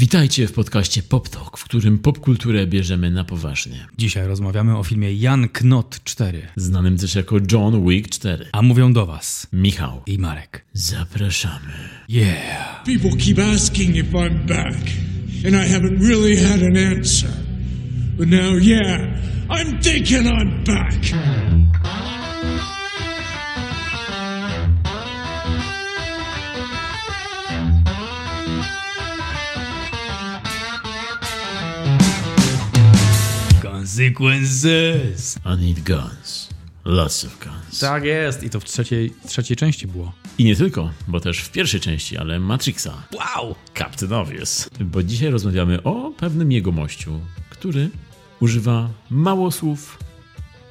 Witajcie w podcaście Pop Talk, w którym popkulturę bierzemy na poważnie. Dzisiaj rozmawiamy o filmie Jan Knot 4, Znanym też jako John Wick 4. a mówią do was Michał, i Marek. zapraszamy. Yeah! People keep asking if I'm back, and I haven't really had an answer. But now, yeah, I'm thinking I'm back. Consequences! I need guns. Lots of guns. Tak jest! I to w trzeciej, trzeciej części było. I nie tylko, bo też w pierwszej części, ale Matrixa. Wow! Captain Obvious. Bo dzisiaj rozmawiamy o pewnym jegomościu, który używa mało słów,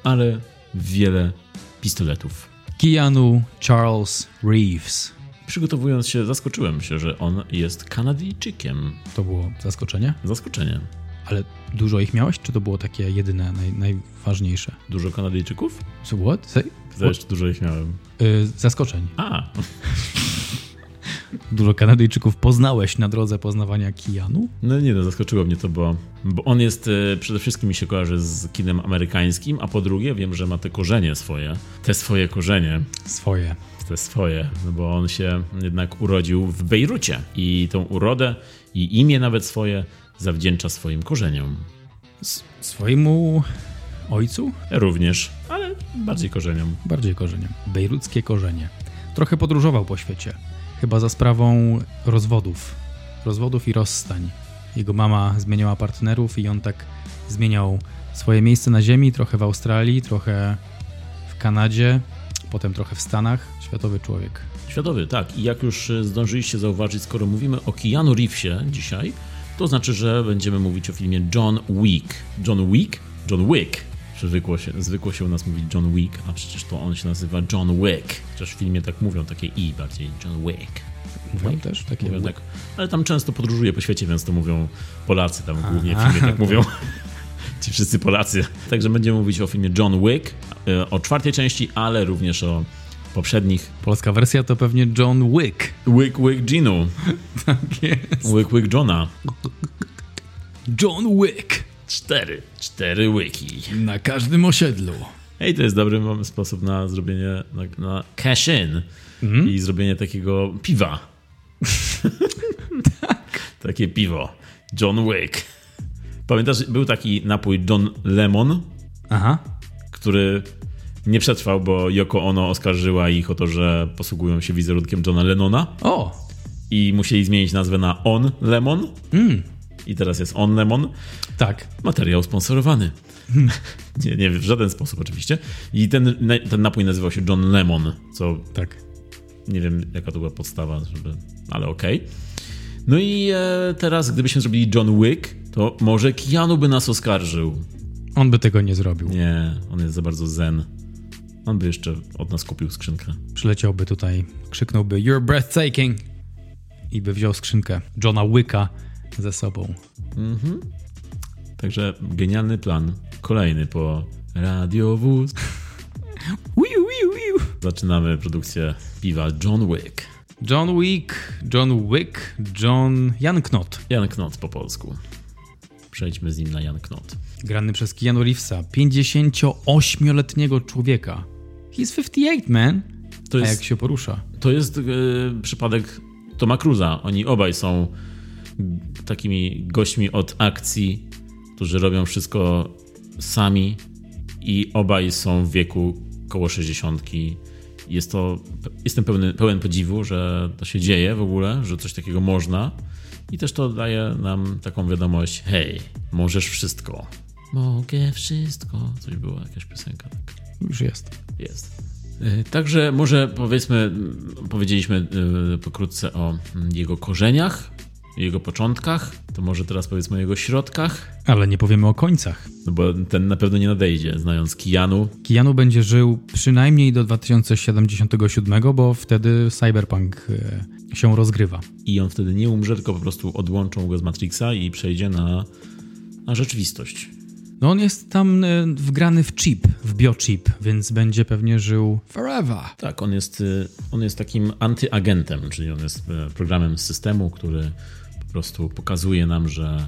ale wiele pistoletów. Keanu Charles Reeves. Przygotowując się, zaskoczyłem się, że on jest Kanadyjczykiem. To było zaskoczenie? Zaskoczenie. Ale dużo ich miałeś, czy to było takie jedyne, naj, najważniejsze? Dużo Kanadyjczyków? So what? Say, Też dużo ich miałem. y, zaskoczeń. A, Dużo Kanadyjczyków poznałeś na drodze poznawania Keanu? no nie no, zaskoczyło mnie to, bo, bo on jest, e, przede wszystkim mi się kojarzy z kinem amerykańskim, a po drugie wiem, że ma te korzenie swoje. Te swoje korzenie. Swoje. te swoje, no bo on się jednak urodził w Bejrucie i tą urodę i imię nawet swoje zawdzięcza swoim korzeniom. S- swojemu ojcu? Również, ale bardziej korzeniom. Bardziej korzenie. Bejruckie korzenie. Trochę podróżował po świecie. Chyba za sprawą rozwodów. Rozwodów i rozstań. Jego mama zmieniała partnerów i on tak zmieniał swoje miejsce na ziemi, trochę w Australii, trochę w Kanadzie, potem trochę w Stanach. Światowy człowiek. Światowy, tak. I jak już e, zdążyliście zauważyć, skoro mówimy o Keanu Reevesie dzisiaj, to znaczy, że będziemy mówić o filmie John Wick. John Wick? John Wick. Zwykło się, zwykło się u nas mówić John Wick, a przecież to on się nazywa John Wick. Chociaż w filmie tak mówią, takie i bardziej John Wick. Mówią też takie. Mówią tak, ale tam często podróżuje po świecie, więc to mówią Polacy, tam głównie w Aha. filmie tak mówią. Ci wszyscy Polacy. Także będziemy mówić o filmie John Wick, e, o czwartej części, ale również o poprzednich. Polska wersja to pewnie John Wick. Wick Wick Ginu. Tak jest. Wick Wick Johna. John Wick. Cztery. Cztery wiki. Na każdym osiedlu. Ej, to jest dobry sposób na zrobienie, na, na cash in i zrobienie takiego piwa. Takie piwo. John Wick. Pamiętasz, był taki napój John Lemon, Aha. który nie przetrwał, bo Yoko Ono oskarżyła ich o to, że posługują się wizerunkiem Johna Lennona O! i musieli zmienić nazwę na On Lemon. I teraz jest On Lemon. Tak. Materiał sponsorowany. nie, nie, w żaden sposób oczywiście. I ten, ten napój nazywał się John Lemon, co Tak. nie wiem jaka to była podstawa, żeby, ale okej. No i e, teraz gdybyśmy zrobili John Wick, to może Keanu by nas oskarżył. On by tego nie zrobił. Nie, on jest za bardzo zen. On by jeszcze od nas kupił skrzynkę. Przyleciałby tutaj, krzyknąłby You're breathtaking i by wziął skrzynkę Johna Wicka ze sobą. Także genialny plan. Kolejny po radiowóz. Wiu, wiu, wiu. Zaczynamy produkcję piwa John Wick. John Wick, John Wick, John Jan Knot. Jan Knot po polsku. Przejdźmy z nim na Jan Knot. Grany przez Keanu Reevesa, 58-letniego człowieka. He's 58, man. To A jest, jak się porusza? to jest e, przypadek Toma Cruza. Oni obaj są takimi gośćmi od akcji, którzy robią wszystko sami i obaj są w wieku koło 60. Jest to, jestem pełny, pełen podziwu, że to się dzieje w ogóle, że coś takiego można. I też to daje nam taką wiadomość: hej, możesz wszystko. Mogę wszystko. Coś było, jakaś piosenka. Tak. Już jest. Jest. Y, Także może powiedzmy, powiedzieliśmy y, pokrótce o mm, jego korzeniach, jego początkach, to może teraz powiedzmy o jego środkach, Ale nie powiemy o końcach. no bo ten na pewno nie nadejdzie, znając Kijanu. Keanu będzie żył przynajmniej do 2077, bo wtedy Cyberpunk e, się rozgrywa. I on wtedy nie umrze, tylko po prostu odłączą go z Matrixa i przejdzie na, na rzeczywistość. No on jest tam e, wgrany w chip, w biochip, więc będzie pewnie żył forever. Tak, on jest, y, on jest takim antyagentem, czyli on jest y, programem systemu, który Po prostu pokazuje nam, że,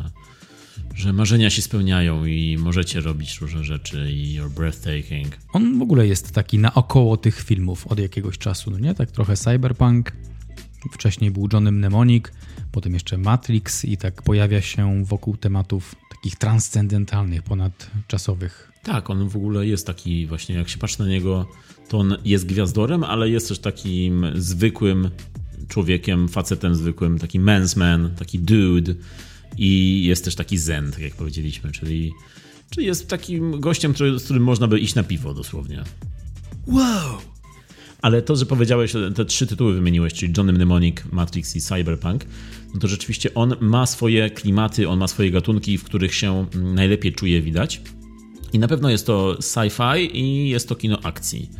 że marzenia się spełniają i możecie robić różne rzeczy i you're breathtaking. On w ogóle jest taki naokoło tych filmów od jakiegoś czasu, no nie? Tak trochę cyberpunk, wcześniej był Johnem Mnemonic, potem jeszcze Matrix i tak pojawia się wokół tematów takich transcendentalnych, ponadczasowych. Tak, on w ogóle jest taki właśnie, jak się patrzy na niego, to on jest gwiazdorem, ale jest też takim zwykłym człowiekiem, facetem zwykłym, taki men's man, taki dude i jest też taki zen, tak jak powiedzieliśmy, czyli, czyli jest takim gościem, który, z którym można by iść na piwo dosłownie. Wow! Ale to, że powiedziałeś, te trzy tytuły wymieniłeś, czyli Johnny Mnemonic, Matrix i Cyberpunk, no to rzeczywiście on ma swoje klimaty, on ma swoje gatunki, w których się najlepiej czuje widać. I na pewno jest to sci-fi i jest to kino akcji.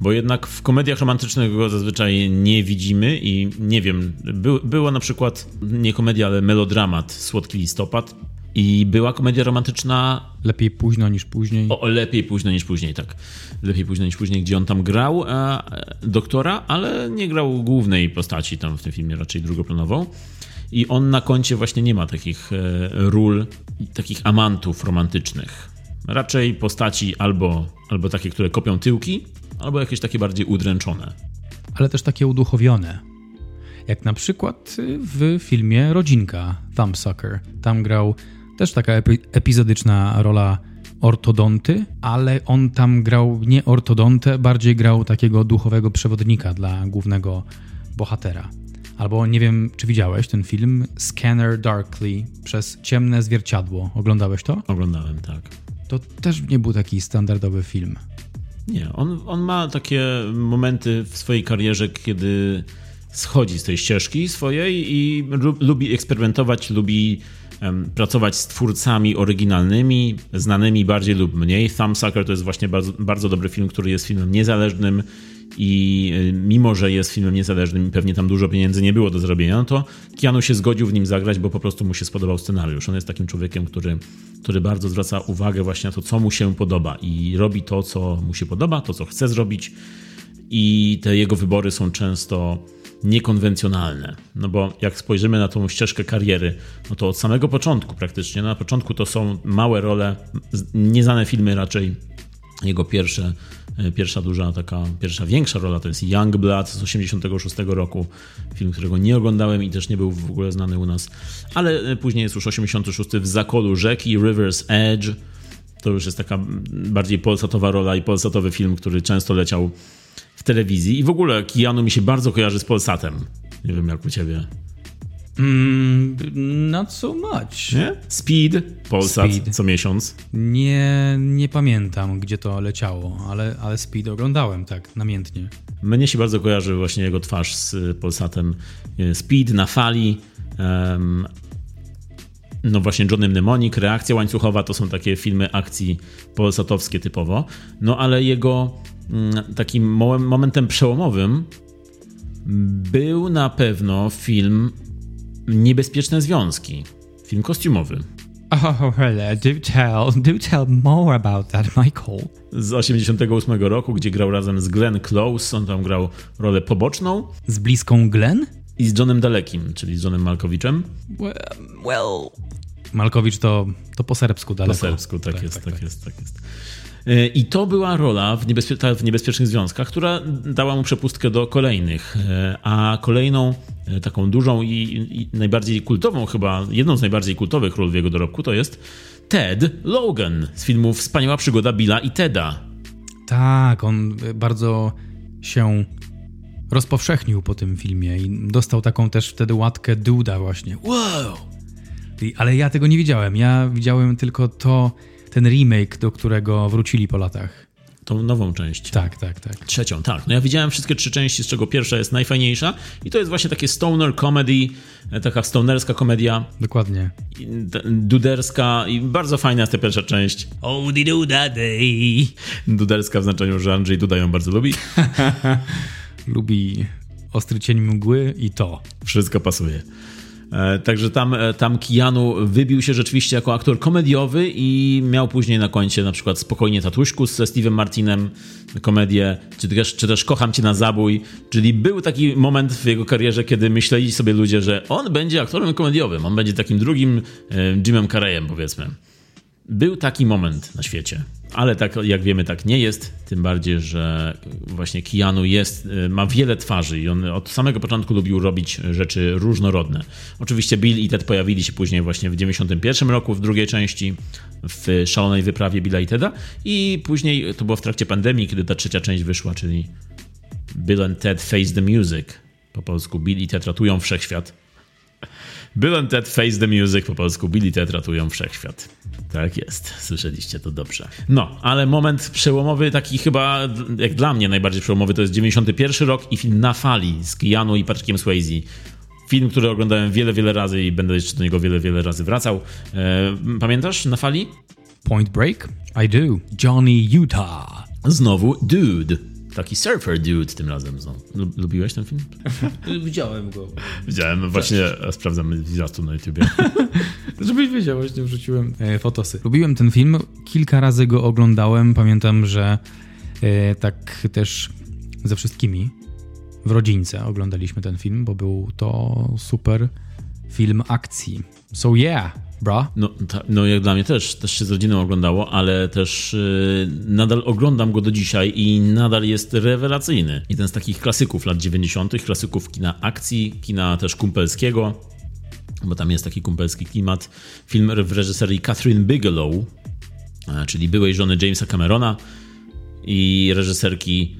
Bo jednak w komediach romantycznych go zazwyczaj nie widzimy i nie wiem, by, było na przykład nie komedia, ale melodramat Słodki listopad i była komedia romantyczna. Lepiej późno niż później. O, lepiej późno niż później, tak. Lepiej późno niż później, gdzie on tam grał e, doktora, ale nie grał głównej postaci tam w tym filmie, raczej drugoplanową. I on na koncie właśnie nie ma takich e, ról, takich amantów romantycznych. Raczej postaci albo, albo takie, które kopią tyłki, albo jakieś takie bardziej udręczone. Ale też takie uduchowione. Jak na przykład w filmie Rodzinka, Thumbsucker. Tam grał też taka epi epizodyczna rola ortodonty, ale on tam grał nie ortodontę, bardziej grał takiego duchowego przewodnika dla głównego bohatera. Albo nie wiem, czy widziałeś ten film Scanner Darkly przez ciemne zwierciadło. Oglądałeś to? Oglądałem, tak. To też nie był taki standardowy film. Nie, on, on ma takie momenty w swojej karierze, kiedy schodzi z tej ścieżki swojej i lubi eksperymentować, lubi pracować z twórcami oryginalnymi, znanymi bardziej lub mniej. Thumbsucker to jest właśnie bardzo, bardzo dobry film, który jest filmem niezależnym i y, mimo, że jest filmem niezależnym i pewnie tam dużo pieniędzy nie było do zrobienia, no to Keanu się zgodził w nim zagrać, bo po prostu mu się spodobał scenariusz. On jest takim człowiekiem, który, który bardzo zwraca uwagę właśnie na to, co mu się podoba i robi to, co mu się podoba, to, co chce zrobić i te jego wybory są często niekonwencjonalne. No bo jak spojrzymy na tą ścieżkę kariery, no to od samego początku praktycznie, na początku to są małe role, nieznane filmy raczej, jego pierwsze E, pierwsza duża, taka pierwsza większa rola to jest Young Blood z 86 roku, film, którego nie oglądałem i też nie był w ogóle znany u nas, ale e, później jest już 86 w Zakolu Rzeki, River's Edge, to już jest taka bardziej polsatowa rola i polsatowy film, który często leciał w telewizji i w ogóle Keanu mi się bardzo kojarzy z Polsatem. Nie wiem jak u ciebie. Mm, not so much. Nie? Speed, Polsat Speed. co miesiąc. Nie, nie pamiętam, gdzie to leciało, ale, ale Speed oglądałem tak, namiętnie. Mnie się bardzo kojarzy właśnie jego twarz z Polsatem. Speed na fali. Um, no właśnie Johnny Mnemonic, Reakcja łańcuchowa to są takie filmy akcji polsatowskie typowo. No ale jego takim momentem przełomowym był na pewno film Niebezpieczne związki. Film kostiumowy. Oh, hello, do tell, do tell more about that, Michael. Z 88 roku, gdzie grał razem z Glenn Close, on tam grał rolę poboczną. Z bliską Glenn? I z Johnem Dalekim, czyli z Johnem Malkowiczem. Well, well. Malkowicz to, to po serbsku daleko. Po serbsku, tak, tak jest, tak, tak, tak jest, tak jest. E, I to była rola w, niebezpie w niebezpiecznych związkach, która dała mu przepustkę do kolejnych. E, a kolejną e, taką dużą i, i najbardziej kultową, chyba jedną z najbardziej kultowych ról w jego dorobku, to jest Ted Logan z filmu Wspaniała przygoda Billa i Teda. Tak, on bardzo się rozpowszechnił po tym filmie i dostał taką też wtedy łatkę Duda właśnie. Wow! Ale ja tego nie widziałem. Ja widziałem tylko to ten remake, do którego wrócili po latach. Tą nową część. Tak, tak, tak. Trzecią, tak. No ja widziałem wszystkie trzy części, z czego pierwsza jest najfajniejsza i to jest właśnie takie stoner comedy, e, taka stonerska komedia. Dokładnie. Duderska i bardzo fajna jest ta pierwsza część. Oh, the Duda Day. Duderska w znaczeniu, że Andrzej Duda ją bardzo lubi. lubi Ostry Cień Mgły i to. Wszystko pasuje. E, także tam, e, tam Keanu wybił się rzeczywiście jako aktor komediowy i miał później na koncie na przykład Spokojnie Tatuśku ze Steve'em Martinem, komedię, czy też, czy też Kocham Cię na zabój, czyli był taki moment w jego karierze, kiedy myśleli sobie ludzie, że on będzie aktorem komediowym, on będzie takim drugim e, Jimem Carreyem powiedzmy. Był taki moment na świecie. Ale tak jak wiemy, tak nie jest. Tym bardziej, że właśnie Keanu jest, y, ma wiele twarzy i on od samego początku lubił robić rzeczy różnorodne. Oczywiście Bill i Ted pojawili się później właśnie w 91 roku w drugiej części w Szalonej Wyprawie Billa i Teda i później to było w trakcie pandemii, kiedy ta trzecia część wyszła, czyli Bill and Ted Face the Music. Po polsku Bill i Ted ratują wszechświat. Bill and Ted Face the Music, po polsku Bill i Ted ratują wszechświat. Tak jest, słyszeliście to dobrze. No, ale moment przełomowy, taki chyba jak dla mnie najbardziej przełomowy, to jest 91 rok i film Na fali z Keanu i Patrickiem Swayze. Film, który oglądałem wiele, wiele razy i będę jeszcze do niego wiele, wiele razy wracał. E, pamiętasz Na fali? Point Break? I do. Johnny Utah. Znowu Dude. Taki surfer dude tym razem. Lubiłeś ten film? Widziałem go. Widziałem, właśnie sprawdzam zwiastun na YouTubie. Żebyś wiedział, właśnie wrzuciłem e, fotosy. Lubiłem ten film, kilka razy go oglądałem. Pamiętam, że e, tak też ze wszystkimi w rodzince oglądaliśmy ten film, bo był to super film akcji. So yeah, Bra? No, ta, no jak dla mnie też, też się z rodziną oglądało, ale też yy, nadal oglądam go do dzisiaj i nadal jest rewelacyjny. Jeden z takich klasyków lat 90., klasyków kina akcji, kina też kumpelskiego, bo tam jest taki kumpelski klimat. Film w reżyserii Catherine Bigelow, czyli byłej żony Jamesa Camerona i reżyserki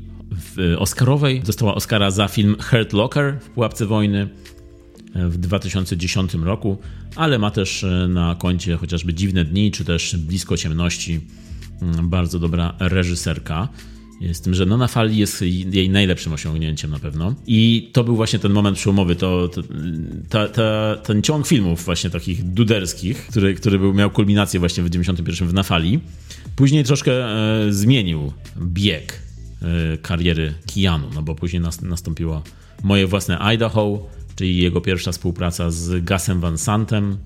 Oscarowej. Dostała Oscara za film Hurt Locker w Pułapce Wojny w 2010 roku, ale ma też e, na koncie chociażby Dziwne Dni, czy też Blisko Ciemności. Mm, bardzo dobra reżyserka. Z tym, że no na fali jest jej najlepszym osiągnięciem na pewno. I to był właśnie ten moment przełomowy, to, to ta, ta, ten ciąg filmów właśnie takich duderskich, który, który był, miał kulminację właśnie w 91 w Nafali. Później troszkę e, zmienił bieg e, kariery Keanu, no bo później nas, nastąpiło moje własne Idaho, czyli jego pierwsza współpraca z Gasem Van Santem,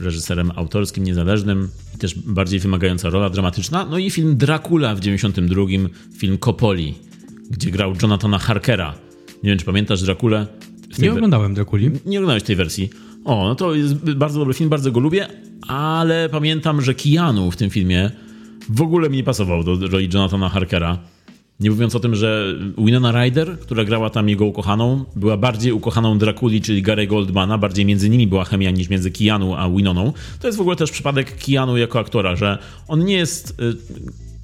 reżyserem autorskim, niezależnym, też bardziej wymagająca rola dramatyczna. No i film Dracula w 92, film Coppoli, gdzie grał Jonathana Harkera. Nie wiem, czy pamiętasz Drakulę? Nie oglądałem Drakuli. Nie oglądałeś tej wersji. O, no to jest bardzo dobry film, bardzo go lubię, ale pamiętam, że Keanu w tym filmie w ogóle mi nie pasował do roli Jonathana Harkera. Nie mówiąc o tym, że Winona Ryder, która grała tam jego ukochaną, była bardziej ukochaną Drakuli, czyli Gary Goldmana, bardziej między nimi była chemia niż między Keanu a Winoną. To jest w ogóle też przypadek Keanu jako aktora, że on nie jest y,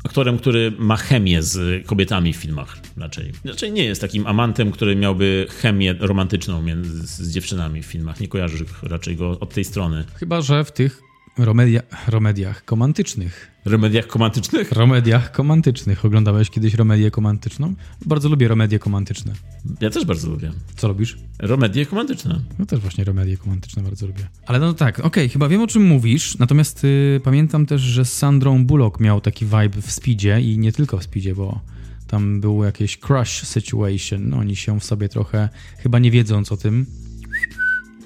aktorem, który ma chemię z kobietami w filmach raczej. Raczej nie jest takim amantem, który miałby chemię romantyczną między, z dziewczynami w filmach. Nie kojarzy raczej go od tej strony. Chyba, że w tych Romedia, romediach komantycznych. Remediach komantycznych? Romediach komantycznych. Oglądałeś kiedyś romedię komantyczną? Bardzo lubię romedie komantyczne. Ja też bardzo lubię. Co lubisz? Romedie komantyczne. No też właśnie romedie komantyczne bardzo lubię. Ale no tak, okej, okay, chyba wiem o czym mówisz, natomiast y, pamiętam też, że z Sandrą Bullock miał taki vibe w Speedzie i nie tylko w Speedzie, bo tam był jakieś crush situation. Oni się w sobie trochę, chyba nie wiedząc o tym,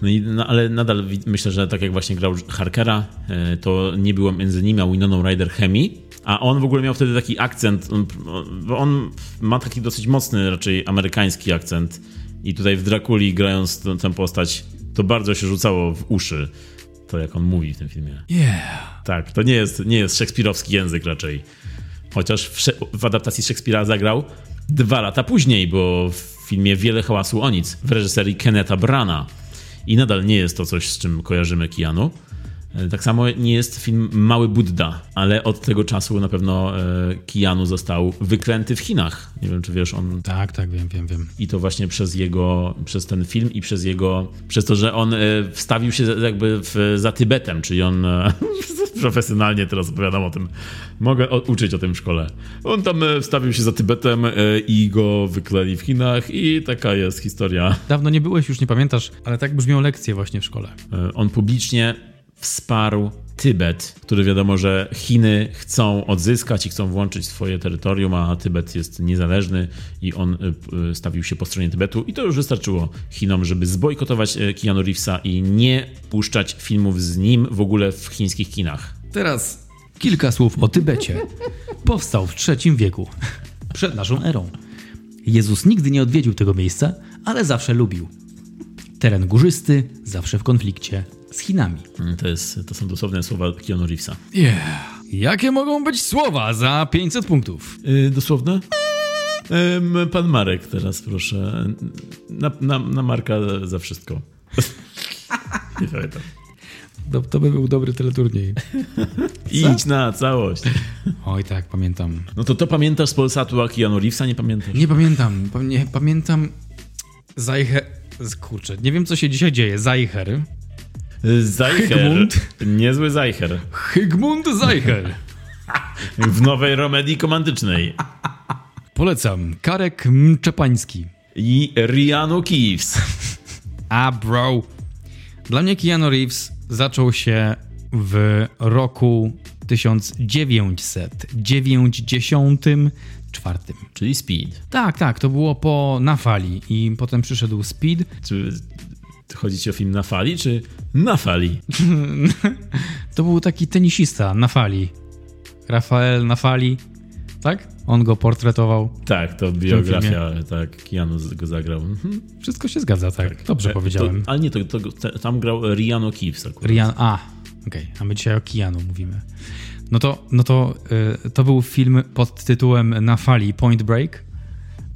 no, no ale nadal myślę, że tak jak właśnie grał Harkera, e, to nie było między nim a Winoną Rider chemii, a on w ogóle miał wtedy taki akcent, bo on ma taki dosyć mocny, raczej amerykański akcent i tutaj w Drakuli grając tę, tę postać, to bardzo się rzucało w uszy to, jak on mówi w tym filmie. Yeah. Tak, to nie jest, nie jest szekspirowski język raczej. Chociaż w, w adaptacji Szekspira zagrał dwa lata później, bo w filmie Wiele hałasu o nic w reżyserii Kenneta Brana i nadal nie jest to coś, z czym kojarzymy Keanu. E, tak samo nie jest film Mały Buddha, ale od tego czasu na pewno e, Keanu został wyklęty w Chinach. Nie wiem, czy wiesz, on... Tak, tak, wiem, wiem, wiem. I to właśnie przez jego, przez ten film i przez jego, przez to, że on e, wstawił się jakby w, za Tybetem, czyli on profesjonalnie teraz opowiadam o tym, mogę o, uczyć o tym w szkole. On tam wstawił się za Tybetem i go wykleli w Chinach i taka jest historia. Dawno nie byłeś, już nie pamiętasz, ale tak brzmią lekcje właśnie w szkole. On publicznie wsparł Tybet, który wiadomo, że Chiny chcą odzyskać i chcą włączyć swoje terytorium, a Tybet jest niezależny i on y, stawił się po stronie Tybetu i to już wystarczyło Chinom, żeby zbojkotować y, Keanu Reevesa i nie puszczać filmów z nim w ogóle w chińskich kinach. Teraz kilka słów o Tybecie. Powstał w III wieku, przed naszą erą. Jezus nigdy nie odwiedził tego miejsca, ale zawsze lubił. Teren górzysty, zawsze w konflikcie z Chinami. To, jest, to są dosłowne słowa Keanu Reevesa. Yeah. Jakie mogą być słowa za 500 punktów? Yy, dosłowne? Ym, pan Marek teraz proszę. Na, na, na Marka za wszystko. Nie pamiętam. To, to by był dobry teleturniej. Idź na całość. Oj tak, pamiętam. No to to pamiętasz z Polsatu, a Keanu Reevesa nie pamiętasz? Nie pamiętam. Nie, pamiętam Zajcher... Kurczę, nie wiem co się dzisiaj dzieje. Zajcher. Zajcher. Hygmunt. Niezły Zajcher. Hygmunt Zajcher. W nowej romedii komandycznej. Polecam. Karek Mczepański. I Riano Keeves. A bro. Dla mnie Keanu Reeves zaczął się w roku 1994. Czyli Speed. Tak, tak, to było po Na Fali i potem przyszedł Speed. Czy chodzi ci o film na fali, czy na fali? To był taki tenisista na fali. Rafael na fali, tak? On go portretował. Tak, to biografia, tak, Keanu go zagrał. Mhm. Wszystko się zgadza, tak. Dobrze To- powiedziałem. To, ale nie, to, to, tam grał Riano Keeves akurat. Rian, a, okej, a my dzisiaj o Keanu mówimy. No to, no to, y, to był film pod tytułem Na fali Point Break,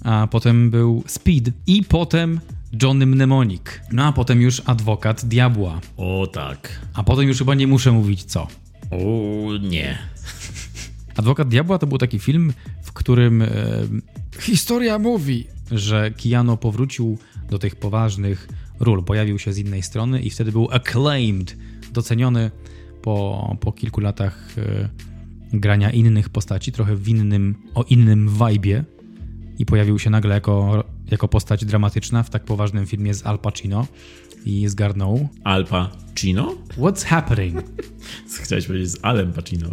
a potem był Speed i potem Johnny Mnemonic. No a potem już Adwokat Diabła. O tak. A potem już chyba nie muszę mówić co. O nie. Adwokat Diabła to był taki film, w którym e, historia mówi, że Keanu powrócił do tych poważnych ról. Pojawił się z innej strony i wtedy był acclaimed, doceniony po, po kilku latach e, grania innych postaci, trochę w innym, o innym vibe'ie i pojawił się nagle jako, jako postać dramatyczna w tak poważnym filmie z Al Pacino i zgarnął Al Pacino? What's happening? Chciałeś powiedzieć z Alem Pacino.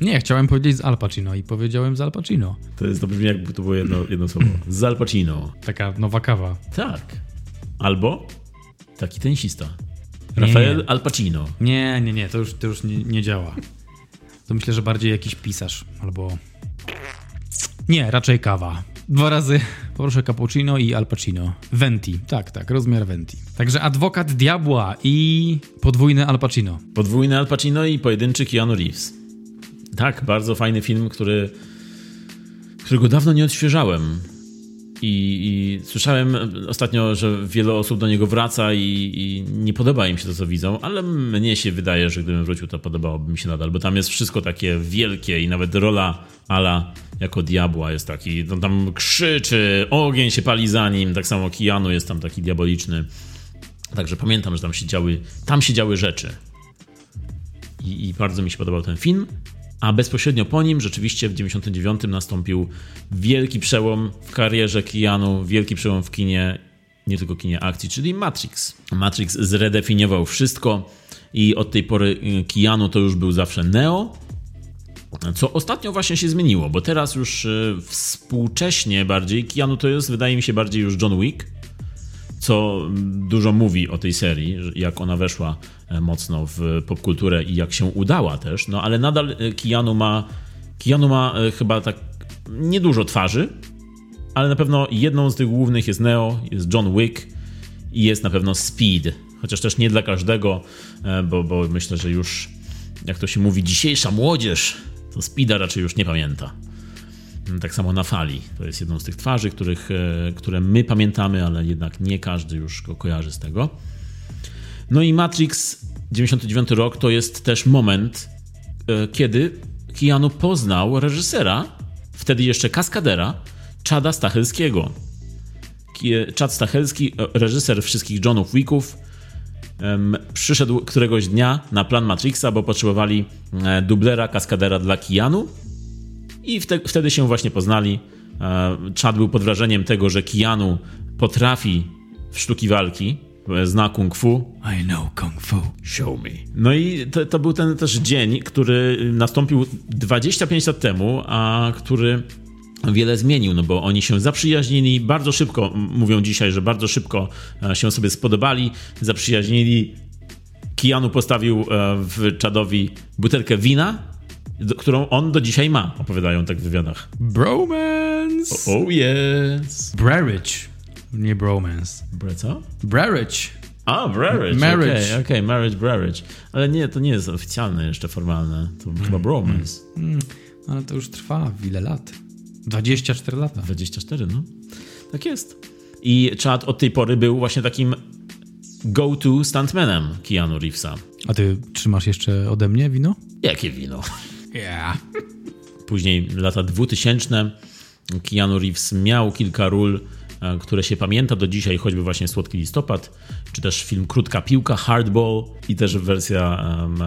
Nie, chciałem powiedzieć z Al Pacino i powiedziałem z Al Pacino. To jest to brzmi jakby to było jedno, jedno słowo. Z Al Pacino. Taka nowa kawa. Tak. Albo taki tenisista. Nie. Rafael Al Pacino. Nie, nie, nie, to już, to już nie, nie działa. To myślę, że bardziej jakiś pisarz albo. Nie, raczej kawa. Dwa razy poproszę cappuccino i al pacino. Venti, tak, tak, rozmiar Venti. Także adwokat diabła i podwójny al pacino. Podwójny Al Pacino i pojedynczy Keanu Reeves. Tak, bardzo fajny film, który, którego dawno nie odświeżałem. I, I słyszałem ostatnio, że wiele osób do niego wraca i, i nie podoba im się to, co widzą, ale mnie się wydaje, że gdybym wrócił, to podobałoby mi się nadal, bo tam jest wszystko takie wielkie i nawet rola Ala jako diabła jest taki, no tam krzyczy, ogień się pali za nim, tak samo Keanu jest tam taki diaboliczny. Także pamiętam, że tam się działy, tam się działy rzeczy. I, I bardzo mi się podobał ten film. A bezpośrednio po nim, rzeczywiście w 99 nastąpił wielki przełom w karierze Keanu, wielki przełom w kinie, nie tylko kinie akcji, czyli Matrix. Matrix zredefiniował wszystko i od tej pory y, Keanu to już był zawsze Neo, co ostatnio właśnie się zmieniło, bo teraz już y, współcześnie bardziej Keanu to jest, wydaje mi się, bardziej już John Wick, co dużo mówi o tej serii, jak ona weszła e, mocno w popkulturę i jak się udała też, no ale nadal e, Keanu ma, Keanu ma e, chyba tak niedużo twarzy, ale na pewno jedną z tych głównych jest Neo, jest John Wick i jest na pewno Speed, chociaż też nie dla każdego, bo, bo myślę, że już jak to się mówi, dzisiejsza młodzież to Speeda raczej już nie pamięta. Tak samo na fali. To jest jedną z tych twarzy, których, e, które my pamiętamy, ale jednak nie każdy już go kojarzy z tego. No i Matrix 99 rok to jest też moment, e, kiedy Keanu poznał reżysera, wtedy jeszcze kaskadera, Chada Stachelskiego. Kie- Chad Stachelski, e, reżyser wszystkich Johnów Wicków, przyszedł któregoś dnia na plan Matrixa, bo potrzebowali dublera kaskadera dla Keanu i wte, wtedy się właśnie poznali. E, Chad był pod wrażeniem tego, że Keanu potrafi w sztuki walki zna kung fu. I know kung fu. Show me. No i to, to był ten też dzień, który nastąpił 25 lat temu, a który wiele zmienił, no bo oni się zaprzyjaźnili bardzo szybko, mówią dzisiaj, że bardzo szybko e, się sobie spodobali, zaprzyjaźnili. Keanu postawił e, w Czadowi butelkę wina, którą on do dzisiaj ma, opowiadają tak w wywiadach. Bromance! Oh yes! Brarage, nie bromance. Bre co? Brarage. A, marriage. Marriage. Okej, okay, okay, marriage, marriage. Ale nie, to nie jest oficjalne jeszcze, formalne. To chyba bromance. Mm, ale to już trwa wiele lat. 24 lata. 24, no. Tak jest. I Chad od tej pory był właśnie takim go-to stuntmanem Keanu Reevesa. A ty trzymasz jeszcze ode mnie wino? Jakie wino? Yeah. Później lata 2000 Keanu Reeves miał kilka ról, e, które się pamięta do dzisiaj, choćby właśnie Słodki Listopad, czy też film Krótka Piłka, Hardball i też wersja um,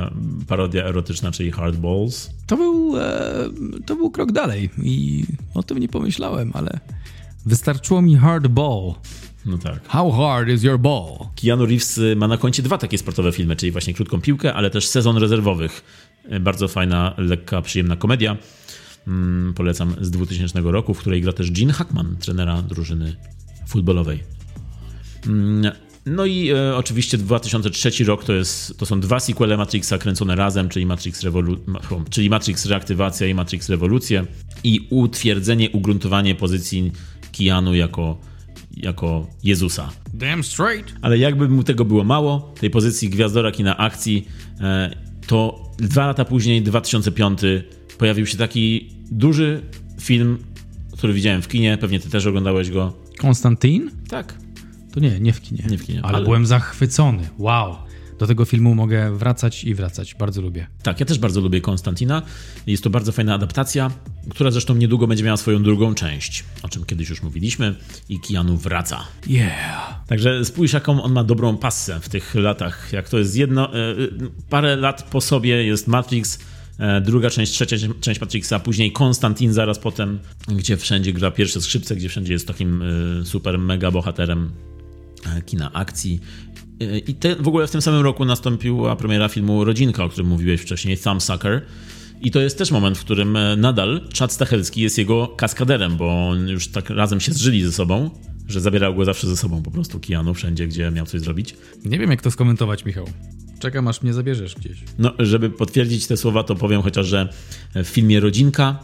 parodia erotyczna, czyli Hardballs. To był, e, to był krok dalej i o tym nie pomyślałem, ale wystarczyło mi Hardball. No tak. How hard is your ball? Keanu Reeves y, ma na koncie dwa takie sportowe filmy, czyli właśnie Krótką Piłkę, ale też Sezon Rezerwowych. Y, bardzo fajna, lekka, przyjemna komedia. Mm, polecam z 2000 roku, w której gra też Gene Hackman, trenera drużyny futbolowej. Mm, no i e, oczywiście 2003 rok to, jest, to są dwa sequele Matrixa kręcone razem, czyli Matrix, czyli Matrix Reaktywacja i Matrix Rewolucja i utwierdzenie, ugruntowanie pozycji Keanu jako, jako Jezusa. Damn straight. Ale jakby mu tego było mało, tej pozycji gwiazdora kina akcji, e, to dwa lata później, 2005, pojawił się taki duży film, który widziałem w kinie, pewnie ty też oglądałeś go. Konstantin? Tak. To nie, nie w kinie. Nie w kinie. Ale, ale- byłem zachwycony. Wow. Do tego filmu mogę wracać i wracać. Bardzo lubię. Tak, ja też bardzo lubię Konstantina. Jest to bardzo fajna adaptacja, która zresztą niedługo będzie miała swoją drugą część, o czym kiedyś już mówiliśmy i Keanu wraca. Yeah. Także spójrz, jaką on ma dobrą passę w tych latach. Jak to jest jedno, e, e, parę lat po sobie jest Matrix, e, druga część, trzecia część Matrixa, później Konstantin zaraz potem, gdzie wszędzie gra pierwsze skrzypce, gdzie wszędzie jest takim super mega bohaterem kina akcji. E, I te, w ogóle w tym samym roku nastąpiła premiera filmu Rodzinka, o którym mówiłeś wcześniej, Thumbsucker. I to jest też moment, w którym e, nadal Chad Stachelski jest jego kaskaderem, bo on już tak razem się zżyli ze sobą, że zabierał go zawsze ze sobą po prostu Keanu wszędzie, gdzie miał coś zrobić. Nie wiem, jak to skomentować, Michał. Czekam, aż mnie zabierzesz gdzieś. No, żeby potwierdzić te słowa, to powiem chociaż, że w filmie Rodzinka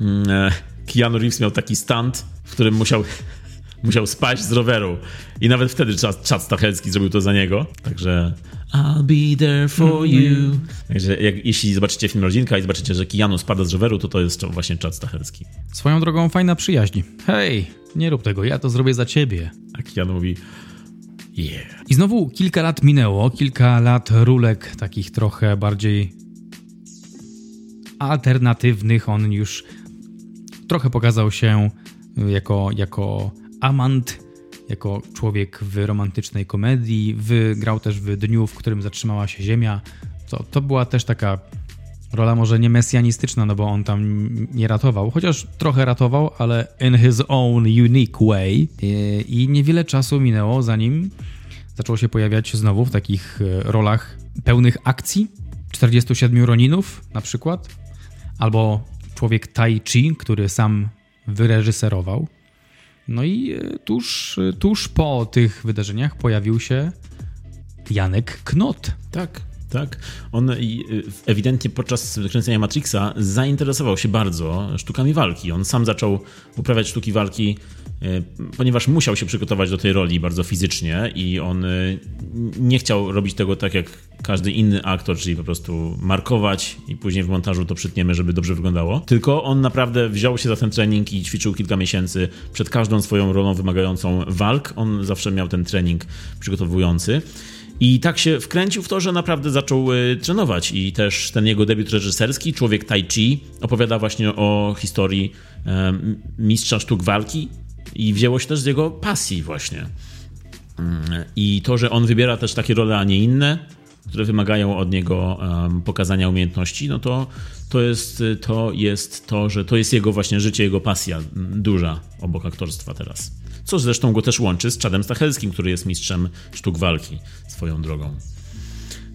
mm, e, Keanu Reeves miał taki stunt, w którym musiał, musiał spaść z roweru. I nawet wtedy Chad, Chad Stachelski zrobił to za niego. Także I'll be there for you. Także jak, jeśli zobaczycie film Rodzinka i zobaczycie, że Keanu spada z roweru, to to jest właśnie Chad Stachelski. Swoją drogą fajna przyjaźń. Hej, nie rób tego, ja to zrobię za ciebie. A Keanu mówi yeah. I znowu kilka lat minęło, kilka lat rulek takich trochę bardziej alternatywnych. On już trochę pokazał się jako, jako amant, jako człowiek w romantycznej komedii. Wygrał też w Dniu, w którym zatrzymała się Ziemia. To, to była też taka rola może nie mesjanistyczna, no bo on tam nie ratował, chociaż trochę ratował, ale in his own unique way. I- I niewiele czasu minęło, zanim zaczął się pojawiać znowu w takich e, rolach pełnych akcji. 47 Roninów na przykład, albo człowiek Tai Chi, który sam wyreżyserował. No i e, tuż, tuż po tych wydarzeniach pojawił się Janek Knot. Tak, tak. On y, ewidentnie podczas kręcenia Matrixa zainteresował się bardzo sztukami walki. On sam zaczął uprawiać sztuki walki, y, ponieważ musiał się przygotować do tej roli bardzo fizycznie i on y, nie chciał robić tego tak jak każdy inny aktor, czyli po prostu markować i później w montażu to przytniemy, żeby dobrze wyglądało. Tylko on naprawdę wziął się za ten trening i ćwiczył kilka miesięcy przed każdą swoją rolą wymagającą walk. On zawsze miał ten trening przygotowujący. I tak się wkręcił w to, że naprawdę zaczął y, trenować i też ten jego debiut reżyserski, Człowiek Tai Chi, opowiada właśnie o historii mistrza sztuk walki i wzięło się też z jego pasji właśnie. Mm, I to, że on wybiera też takie role, a nie inne, które wymagają od niego pokazania umiejętności, no to to jest, to jest to, że to jest jego właśnie życie, jego pasja duża obok aktorstwa teraz. Co zresztą go też łączy z Chadem Stachelskim, który jest mistrzem sztuk walki swoją drogą.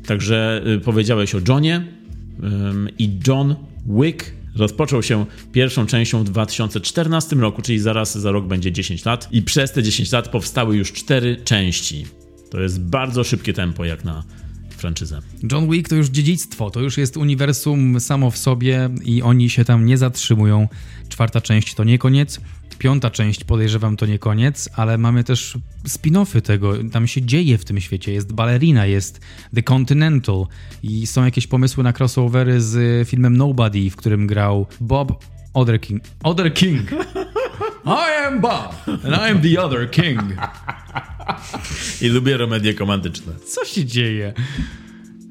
Także y, powiedziałeś o Johnie i John Wick rozpoczął się pierwszą częścią w 2014 roku, czyli zaraz za rok będzie 10 lat i przez te 10 lat powstały już cztery części. To jest bardzo szybkie tempo jak na franczyzę. John Wick to już dziedzictwo, to już jest uniwersum samo w sobie i oni się tam nie zatrzymują. Czwarta część to nie koniec. Piąta część podejrzewam to nie koniec, ale mamy też spin-offy tego. Tam się dzieje w tym świecie. Jest Ballerina, jest The Continental i są jakieś pomysły na crossovery z filmem Nobody, w którym grał Bob Other King. Other King! I am Bob and I am the other king. I lubię romedie romantyczne. Co się dzieje?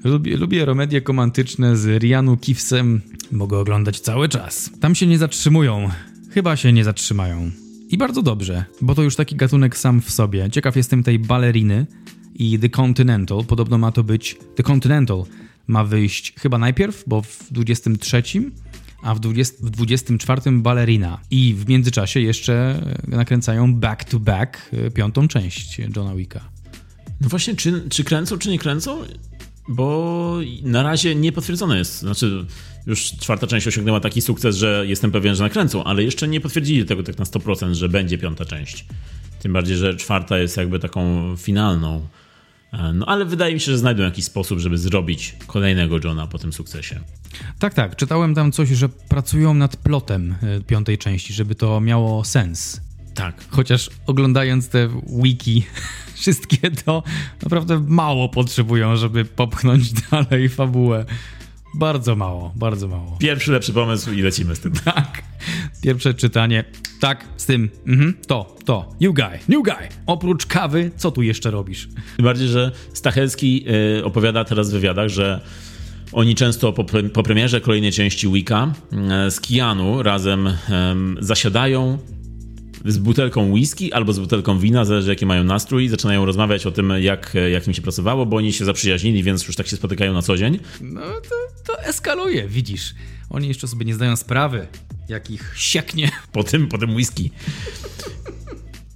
Lubię, lubię romedie romantyczne z Rianu Kifsem. Mogę oglądać cały czas. Tam się nie zatrzymują. Chyba się nie zatrzymają. I bardzo dobrze, bo to już taki gatunek sam w sobie. Ciekaw jestem tej baleriny i The Continental. Podobno ma to być. The Continental ma wyjść chyba najpierw, bo w 23, a w, 20, w 24 balerina. I w międzyczasie jeszcze nakręcają back to back e, piątą część Johna Wicka. No właśnie, czy, czy kręcą, czy nie kręcą? Bo na razie nie potwierdzone jest. Znaczy, już czwarta część osiągnęła taki sukces, że jestem pewien, że nakręcą, ale jeszcze nie potwierdzili tego tak na 100%, że będzie piąta część. Tym bardziej, że czwarta jest jakby taką finalną. E, no ale wydaje mi się, że znajdą jakiś sposób, żeby zrobić kolejnego Johna po tym sukcesie. Tak, tak. Czytałem tam coś, że pracują nad plotem e, piątej części, żeby to miało sens. Tak. Chociaż oglądając te wiki, wszystkie to naprawdę mało potrzebują, żeby popchnąć dalej fabułę. Bardzo mało, bardzo mało. Pierwszy lepszy pomysł i lecimy z tym. Tak. Pierwsze czytanie. Tak, z tym. Mhm, to, to. New guy, new guy. Oprócz kawy, co tu jeszcze robisz? Tym bardziej, że Stachelski yy, opowiada teraz w wywiadach, że oni często po, po premierze kolejnej części Wika yy, z Kianu razem zasiadają z butelką whisky albo z butelką wina, zależy jaki mają nastrój, zaczynają rozmawiać o tym, jak, jak im się pracowało, bo oni się zaprzyjaźnili, więc już tak się spotykają na co dzień. No to, to eskaluje, widzisz. Oni jeszcze sobie nie zdają sprawy, jak ich sieknie. Po tym, po tym whisky.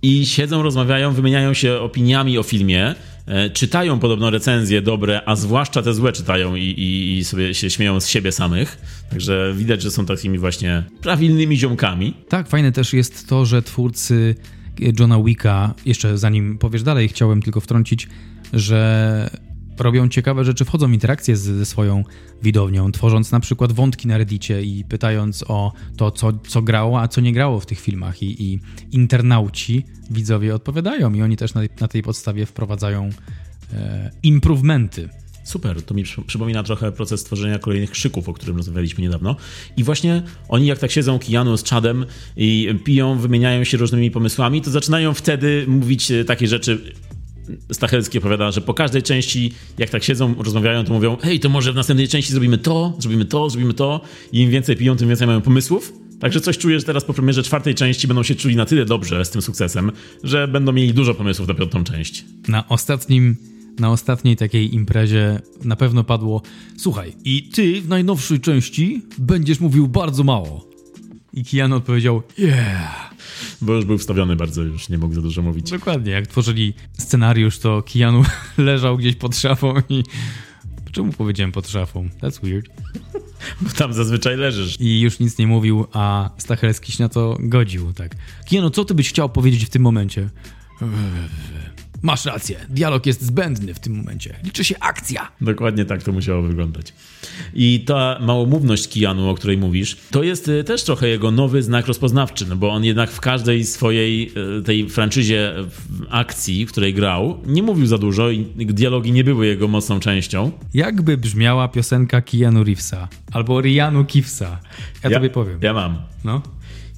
I siedzą, rozmawiają, wymieniają się opiniami o filmie, czytają podobno recenzje dobre, a zwłaszcza te złe czytają i, i, i, sobie się śmieją z siebie samych. Także widać, że są takimi właśnie prawilnymi ziomkami. Tak, fajne też jest to, że twórcy Johna Wicka, jeszcze zanim powiesz dalej, chciałem tylko wtrącić, że robią ciekawe rzeczy, wchodzą w interakcję ze swoją widownią, tworząc na przykład wątki na Reddicie i pytając o to, co, co grało, a co nie grało w tych filmach. I, i internauci, widzowie odpowiadają i oni też na, na tej podstawie wprowadzają e, improvementy. Super, to mi przypomina trochę proces tworzenia kolejnych krzyków, o którym rozmawialiśmy niedawno. I właśnie oni, jak tak siedzą Kijanu z Chadem i piją, wymieniają się różnymi pomysłami, to zaczynają wtedy mówić e, takie rzeczy Stachelski opowiada, że po każdej części, jak tak siedzą, rozmawiają, to mówią, hej, to może w następnej części zrobimy to, zrobimy to, zrobimy to. I im więcej piją, tym więcej mają pomysłów. Także coś czuję, że teraz po premierze czwartej części będą się czuli na tyle dobrze z tym sukcesem, że będą mieli dużo pomysłów na piątą część. Na ostatnim na ostatniej takiej imprezie na pewno padło: Słuchaj, i ty w najnowszej części będziesz mówił bardzo mało. I Keanu odpowiedział: Yeah. Bo już był wstawiony bardzo, już nie mógł za dużo mówić. Dokładnie, jak tworzyli scenariusz, to Keanu leżał gdzieś pod szafą i... Czemu powiedziałem pod szafą? That's weird. Bo tam zazwyczaj leżysz. I już nic nie mówił, a Stachelski się na to godził, tak. Keanu, co ty byś chciał powiedzieć w tym momencie? Masz rację, dialog jest zbędny w tym momencie. Liczy się akcja. Dokładnie tak to musiało wyglądać. I ta małomówność Kijanu, o której mówisz, to jest y, też trochę jego nowy znak rozpoznawczy, no bo on jednak w każdej swojej y, tej franczyzie akcji, w której grał, nie mówił za dużo i dialogi nie były jego mocną częścią. Jakby brzmiała piosenka Keanu Reevesa albo Rianu Kifsa? Ja, ja tobie powiem. Ja mam. No.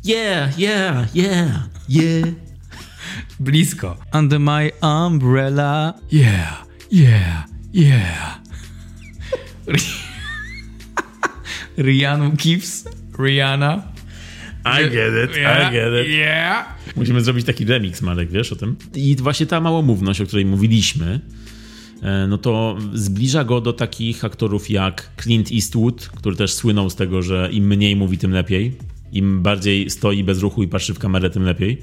Yeah, yeah, yeah, yeah. Blisko. Under my umbrella. Yeah, yeah, yeah. Rihanna Gibbs. Rihanna. I get it, yeah, I get it. Yeah. Musimy zrobić taki remix, Marek, wiesz o tym? I właśnie ta małomówność, o której mówiliśmy, e, no to zbliża go do takich aktorów jak Clint Eastwood, który też słynął z tego, że im mniej mówi, tym lepiej. Im bardziej stoi bez ruchu i patrzy w kamerę, tym lepiej.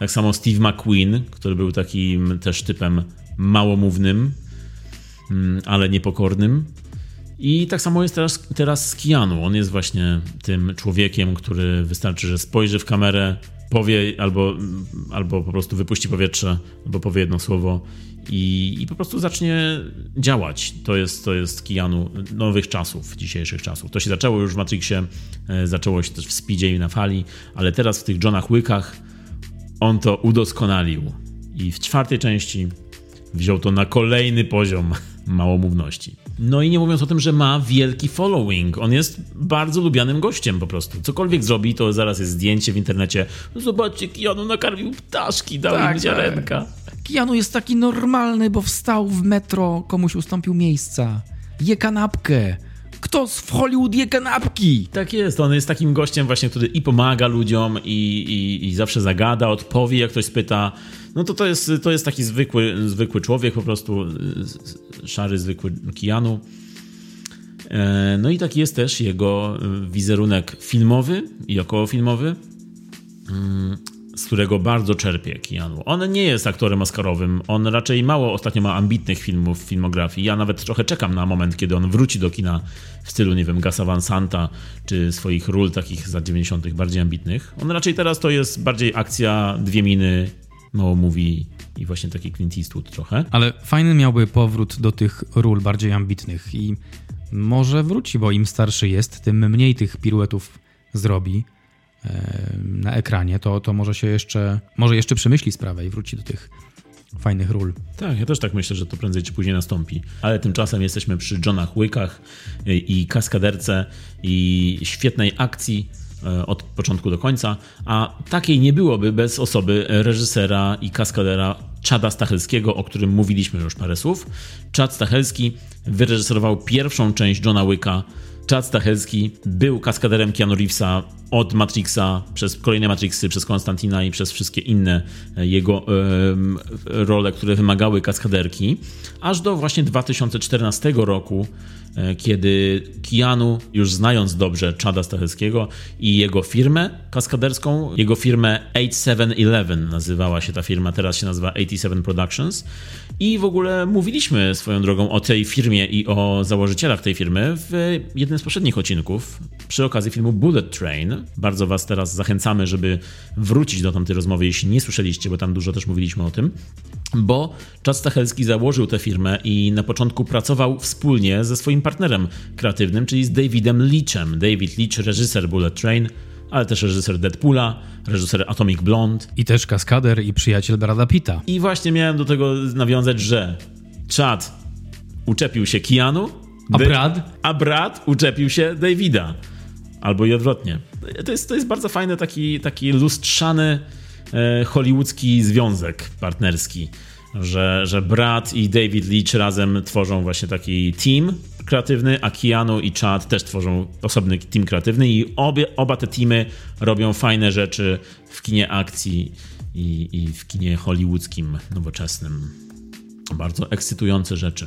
Tak samo Steve McQueen, który był takim też typem małomównym, mm, ale niepokornym. I tak samo jest teraz, teraz z Keanu. On jest właśnie tym człowiekiem, który wystarczy, że spojrzy w kamerę, powie albo, albo po prostu wypuści powietrze, albo powie jedno słowo i, i po prostu zacznie działać. To jest, to jest Keanu nowych czasów, dzisiejszych czasów. To się zaczęło już w Matrixie, e, zaczęło się też w Speedzie i na fali, ale teraz w tych Johnach Łykach on to udoskonalił. I w czwartej części wziął to na kolejny poziom małomówności. No i nie mówiąc o tym, że ma wielki following. On jest bardzo lubianym gościem po prostu. Cokolwiek zrobi, to zaraz jest zdjęcie w internecie. Zobaczcie, Keanu nakarmił ptaszki, dał tak, im ziarenka. Keanu jest taki normalny, bo wstał w metro, komuś ustąpił miejsca. Je kanapkę. Kto w Hollywood je kanapki? Tak jest, on jest takim gościem właśnie, który i pomaga ludziom i, i, i zawsze zagada, odpowie, jak ktoś spyta. No to to jest, to jest taki zwykły, zwykły człowiek, po prostu szary, zwykły Keanu. E, no i taki jest też jego wizerunek filmowy i okołofilmowy. Z którego bardzo czerpie Keanu. On nie jest aktorem oscarowym, on raczej mało ostatnio ma ambitnych filmów w filmografii. Ja nawet trochę czekam na moment, kiedy on wróci do kina w stylu, nie wiem, Gasa Van Santa, czy swoich ról takich za 90. bardziej ambitnych. On raczej teraz to jest bardziej akcja, dwie miny, mało mówi i właśnie taki Clint Eastwood trochę. Ale fajny miałby powrót do tych ról bardziej ambitnych i może wróci, bo im starszy jest, tym mniej tych piruetów zrobi na ekranie, to, to może się jeszcze, może jeszcze przemyśli sprawę i wróci do tych fajnych ról. Tak, ja też tak myślę, że to prędzej czy później nastąpi. Ale tymczasem jesteśmy przy Johnach Łykach i kaskaderce i świetnej akcji e, od początku do końca, a takiej nie byłoby bez osoby reżysera i kaskadera Czada Stachelskiego, o którym mówiliśmy już parę słów. Czad Stachelski wyreżyserował pierwszą część Johna Wicka Chad Stahelski był kaskaderem Keanu Reevesa od Matrixa, przez kolejne Matrixy, przez Konstantina i przez wszystkie inne e, jego role, które wymagały kaskaderki, aż do właśnie 2014 roku, kiedy Keanu, już znając dobrze Chada Stachelskiego i jego firmę kaskaderską, jego firmę 8711 nazywała się ta firma, teraz się nazywa 87 Productions i w ogóle mówiliśmy swoją drogą o tej firmie i o założycielach tej firmy w jednym z poprzednich odcinków przy okazji filmu Bullet Train. Bardzo Was teraz zachęcamy, żeby wrócić do tamtej rozmowy, jeśli nie słyszeliście, bo tam dużo też mówiliśmy o tym. Bo Chad Stachelski założył tę firmę i na początku pracował wspólnie ze swoim partnerem kreatywnym, czyli z Davidem Leachem. David Leach, reżyser Bullet Train, ale też reżyser Deadpoola, reżyser Atomic Blonde. I też kaskader i przyjaciel Brada Pitta. I właśnie miałem do tego nawiązać, że Chad uczepił się Keanu, a Brad? A Brad uczepił się Davida. Albo i odwrotnie. To jest, to jest bardzo fajny taki, taki lustrzany hollywoodzki związek partnerski, że, że Brad i David Leach razem tworzą właśnie taki team kreatywny, a Keanu i Chad też tworzą osobny team kreatywny i obie, oba te teamy robią fajne rzeczy w kinie akcji i, i w kinie hollywoodzkim, nowoczesnym. Bardzo ekscytujące rzeczy.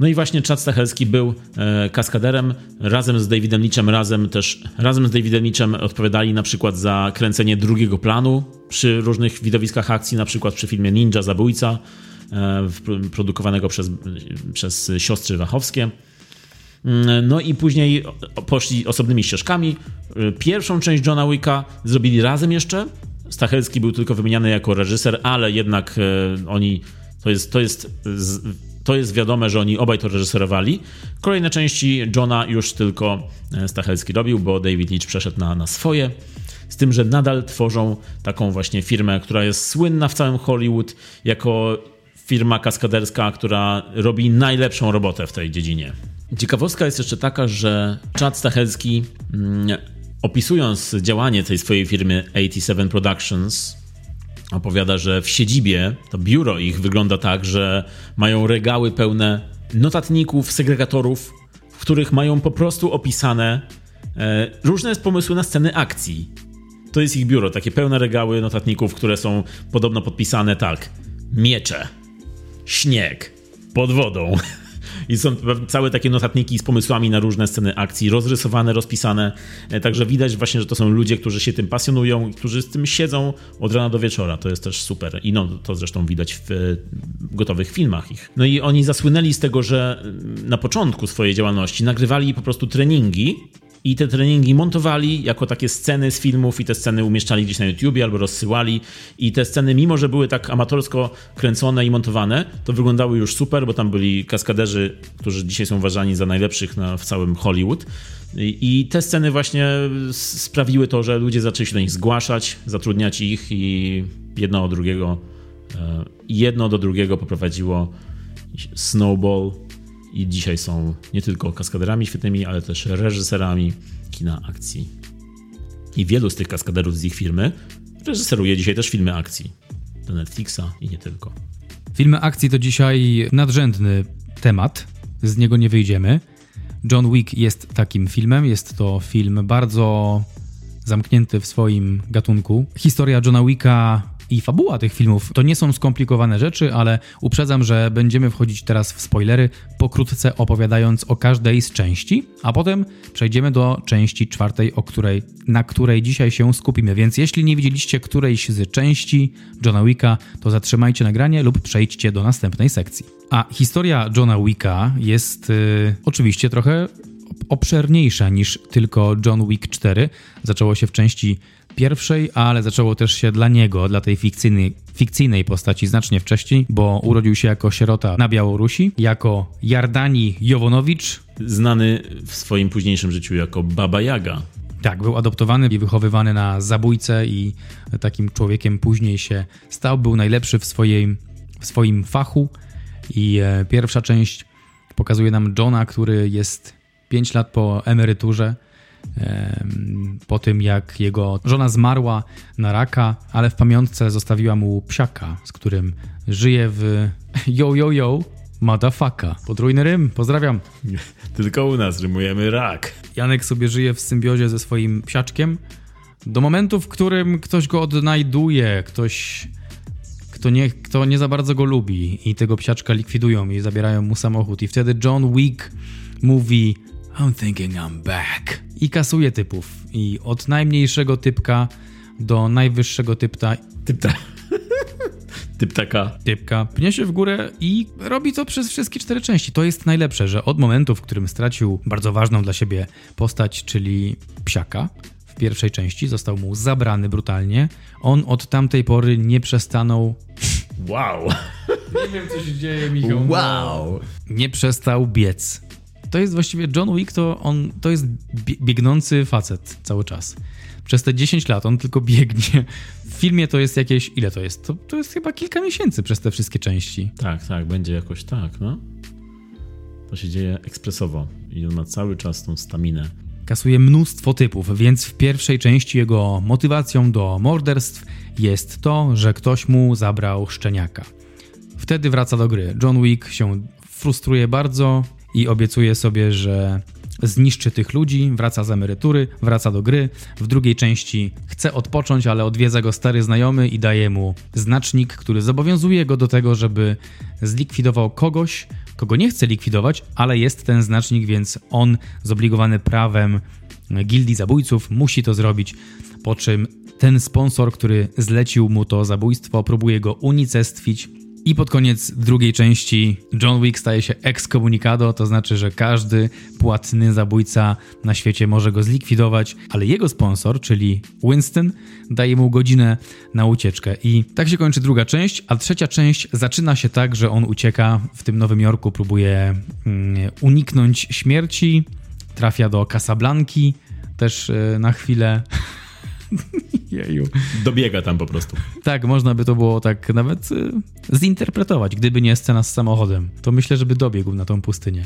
No i właśnie Chad Stachelski był e, kaskaderem razem z Davidem Leachem, razem też razem z Davidem Leachem odpowiadali na przykład za kręcenie drugiego planu przy różnych widowiskach akcji, na przykład przy filmie Ninja Zabójca, e, produkowanego przez, przez siostry Wachowskie. Mm, no i później poszli osobnymi ścieżkami. E, pierwszą część Johna Wicka zrobili razem jeszcze. Stachelski był tylko wymieniany jako reżyser, ale jednak oni to jest, to jest to jest wiadome, że oni obaj to reżyserowali. Kolejne części Johna już tylko e, Stachelski robił, bo David Leach przeszedł na, na swoje. Z tym, że nadal tworzą taką właśnie firmę, która jest słynna w całym Hollywood jako firma kaskaderska, która robi najlepszą robotę w tej dziedzinie. Ciekawostka jest jeszcze taka, że Chad Stachelski, mm, opisując działanie tej swojej firmy 87 Productions, opowiada, że w siedzibie to biuro ich wygląda tak, że mają regały pełne notatników, segregatorów, w których mają po prostu opisane e, różne pomysły na sceny akcji. To jest ich biuro, takie pełne regały notatników, które są podobno podpisane tak. Miecze, śnieg, pod wodą. I są całe takie notatniki z pomysłami na różne sceny akcji, rozrysowane, rozpisane. E, także widać właśnie, że to są ludzie, którzy się tym pasjonują którzy z tym siedzą od rana do wieczora. To jest też super. I no, to zresztą widać w e, gotowych filmach ich. No i oni zasłynęli z tego, że na początku swojej działalności nagrywali po prostu treningi i te treningi montowali jako takie sceny z filmów i te sceny umieszczali gdzieś na YouTubie albo rozsyłali i te sceny, mimo że były tak amatorsko kręcone i montowane, to wyglądały już super, bo tam byli kaskaderzy, którzy dzisiaj są uważani za najlepszych na, w całym Hollywood. I, te sceny właśnie sprawiły to, że ludzie zaczęli się do nich zgłaszać, zatrudniać ich i jedno od drugiego, e, jedno do drugiego poprowadziło Snowball, i dzisiaj są nie tylko kaskaderami świetnymi, ale też reżyserami kina akcji. I wielu z tych kaskaderów z ich firmy reżyseruje dzisiaj też filmy akcji do Netflixa i nie tylko. Filmy akcji to dzisiaj nadrzędny temat, z niego nie wyjdziemy. John Wick jest takim filmem, jest to film bardzo zamknięty w swoim gatunku. Historia Johna Wicka i fabuła tych filmów to nie są skomplikowane rzeczy, ale uprzedzam, że będziemy wchodzić teraz w spoilery, pokrótce opowiadając o każdej z części, a potem przejdziemy do części czwartej, o której, na której dzisiaj się skupimy. Więc jeśli nie widzieliście którejś z części Johna Wicka, to zatrzymajcie nagranie lub przejdźcie do następnej sekcji. A historia Johna Wicka jest yy, oczywiście trochę obszerniejsza niż tylko John Wick 4. Zaczęło się w części pierwszej, ale zaczęło też się dla niego, dla tej fikcyjnej, fikcyjnej postaci znacznie wcześniej, bo urodził się jako sierota na Białorusi, jako Jardani Jowonowicz. Znany w swoim późniejszym życiu jako Baba Jaga. Tak, był adoptowany i wychowywany na zabójcę i takim człowiekiem później się stał. Był najlepszy w, swojej, w swoim fachu i e, pierwsza część pokazuje nam Johna, który jest 5 lat po emeryturze, po tym jak jego żona zmarła na raka, ale w pamiątce zostawiła mu psiaka, z którym żyje w yo yo yo motherfucka. Podrójny rym, pozdrawiam. Tylko u nas rymujemy rak. Janek sobie żyje w symbiozie ze swoim psiaczkiem do momentu, w którym ktoś go odnajduje, ktoś kto nie, kto nie za bardzo go lubi i tego psiaczka likwidują i zabierają mu samochód i wtedy John Wick mówi I'm thinking I'm back. I kasuje typów. I od najmniejszego typka do najwyższego typta. Typta. Typtaka. Typka pnie się w górę i robi to przez wszystkie cztery części. To jest najlepsze, że od momentu, w którym stracił bardzo ważną dla siebie postać, czyli psiaka, w pierwszej części został mu zabrany brutalnie, on od tamtej pory nie przestanął. Wow! Nie wiem, co się dzieje, Michał. Wow! Nie przestał biec to jest właściwie John Wick, to on to jest biegnący facet cały czas. Przez te 10 lat on tylko biegnie. W filmie to jest jakieś. Ile to jest? To, to jest chyba kilka miesięcy przez te wszystkie części. Tak, tak, będzie jakoś tak, no. To się dzieje ekspresowo i on ma cały czas tą staminę. Kasuje mnóstwo typów, więc w pierwszej części jego motywacją do morderstw jest to, że ktoś mu zabrał szczeniaka. Wtedy wraca do gry. John Wick się frustruje bardzo, i obiecuje sobie, że zniszczy tych ludzi, wraca z emerytury, wraca do gry. W drugiej części chce odpocząć, ale odwiedza go stary znajomy i daje mu znacznik, który zobowiązuje go do tego, żeby zlikwidował kogoś, kogo nie chce likwidować, ale jest ten znacznik, więc on zobligowany prawem gildii zabójców musi to zrobić. Po czym ten sponsor, który zlecił mu to zabójstwo, próbuje go unicestwić i pod koniec drugiej części John Wick staje się excommunicado, to znaczy, że każdy płatny zabójca na świecie może go zlikwidować, ale jego sponsor, czyli Winston, daje mu godzinę na ucieczkę. I tak się kończy druga część, a trzecia część zaczyna się tak, że on ucieka w tym Nowym Jorku, próbuje mm, uniknąć śmierci, trafia do Casablanki też yy, na chwilę. Jeju. Dobiega tam po prostu. Tak, można by to było tak nawet y, zinterpretować. Gdyby nie scena z samochodem, to myślę, żeby dobiegł na tą pustynię.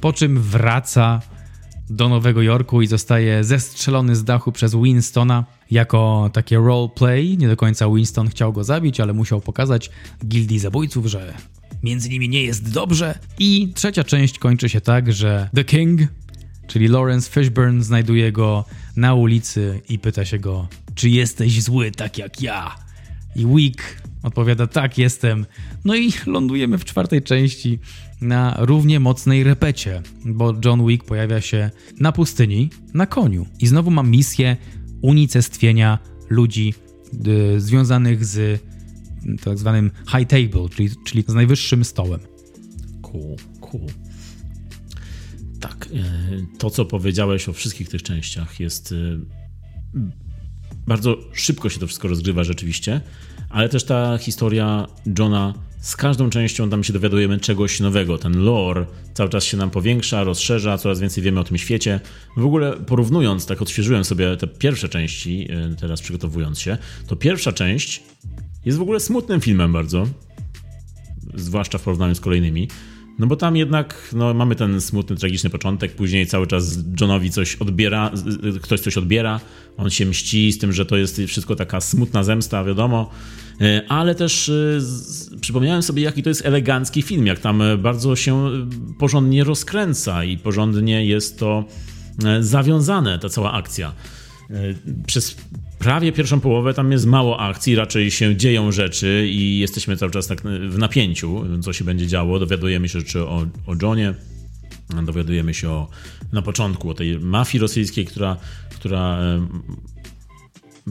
Po czym wraca do Nowego Jorku i zostaje zestrzelony z dachu przez Winstona jako takie roleplay. Nie do końca Winston chciał go zabić, ale musiał pokazać gildii zabójców, że między nimi nie jest dobrze. I trzecia część kończy się tak, że The King, czyli Lawrence Fishburne, znajduje go na ulicy i pyta się go, czy jesteś zły tak jak ja? I Wick odpowiada, tak, jestem. No i lądujemy w czwartej części na równie mocnej repecie, bo John Wick pojawia się na pustyni, na koniu. I znowu ma misję unicestwienia ludzi y, związanych z tak zwanym high table, czyli, czyli z najwyższym stołem. Cool, cool. E, to co powiedziałeś o wszystkich tych częściach jest e, bardzo szybko się to wszystko rozgrywa rzeczywiście, ale też ta historia Johna z każdą częścią tam się dowiadujemy czegoś nowego. Ten lore cały czas się nam powiększa, rozszerza, coraz więcej wiemy o tym świecie. W ogóle porównując, tak odświeżyłem sobie te pierwsze części, e, teraz przygotowując się, to pierwsza część jest w ogóle smutnym filmem bardzo, zwłaszcza w porównaniu z kolejnymi. No bo tam jednak no, mamy ten smutny, tragiczny początek, później cały czas Johnowi coś odbiera, ktoś coś odbiera, on się mści z tym, że to jest wszystko taka smutna zemsta, wiadomo, e, ale też e, przypomniałem sobie, jaki to jest elegancki film, jak tam bardzo się porządnie rozkręca i porządnie jest to e, zawiązane, ta cała akcja. Przez prawie pierwszą połowę tam jest mało akcji, raczej się dzieją rzeczy i jesteśmy cały czas tak w napięciu, co się będzie działo. Dowiadujemy się rzeczy o, o Johnie, dowiadujemy się o, na początku o tej mafii rosyjskiej, która, która,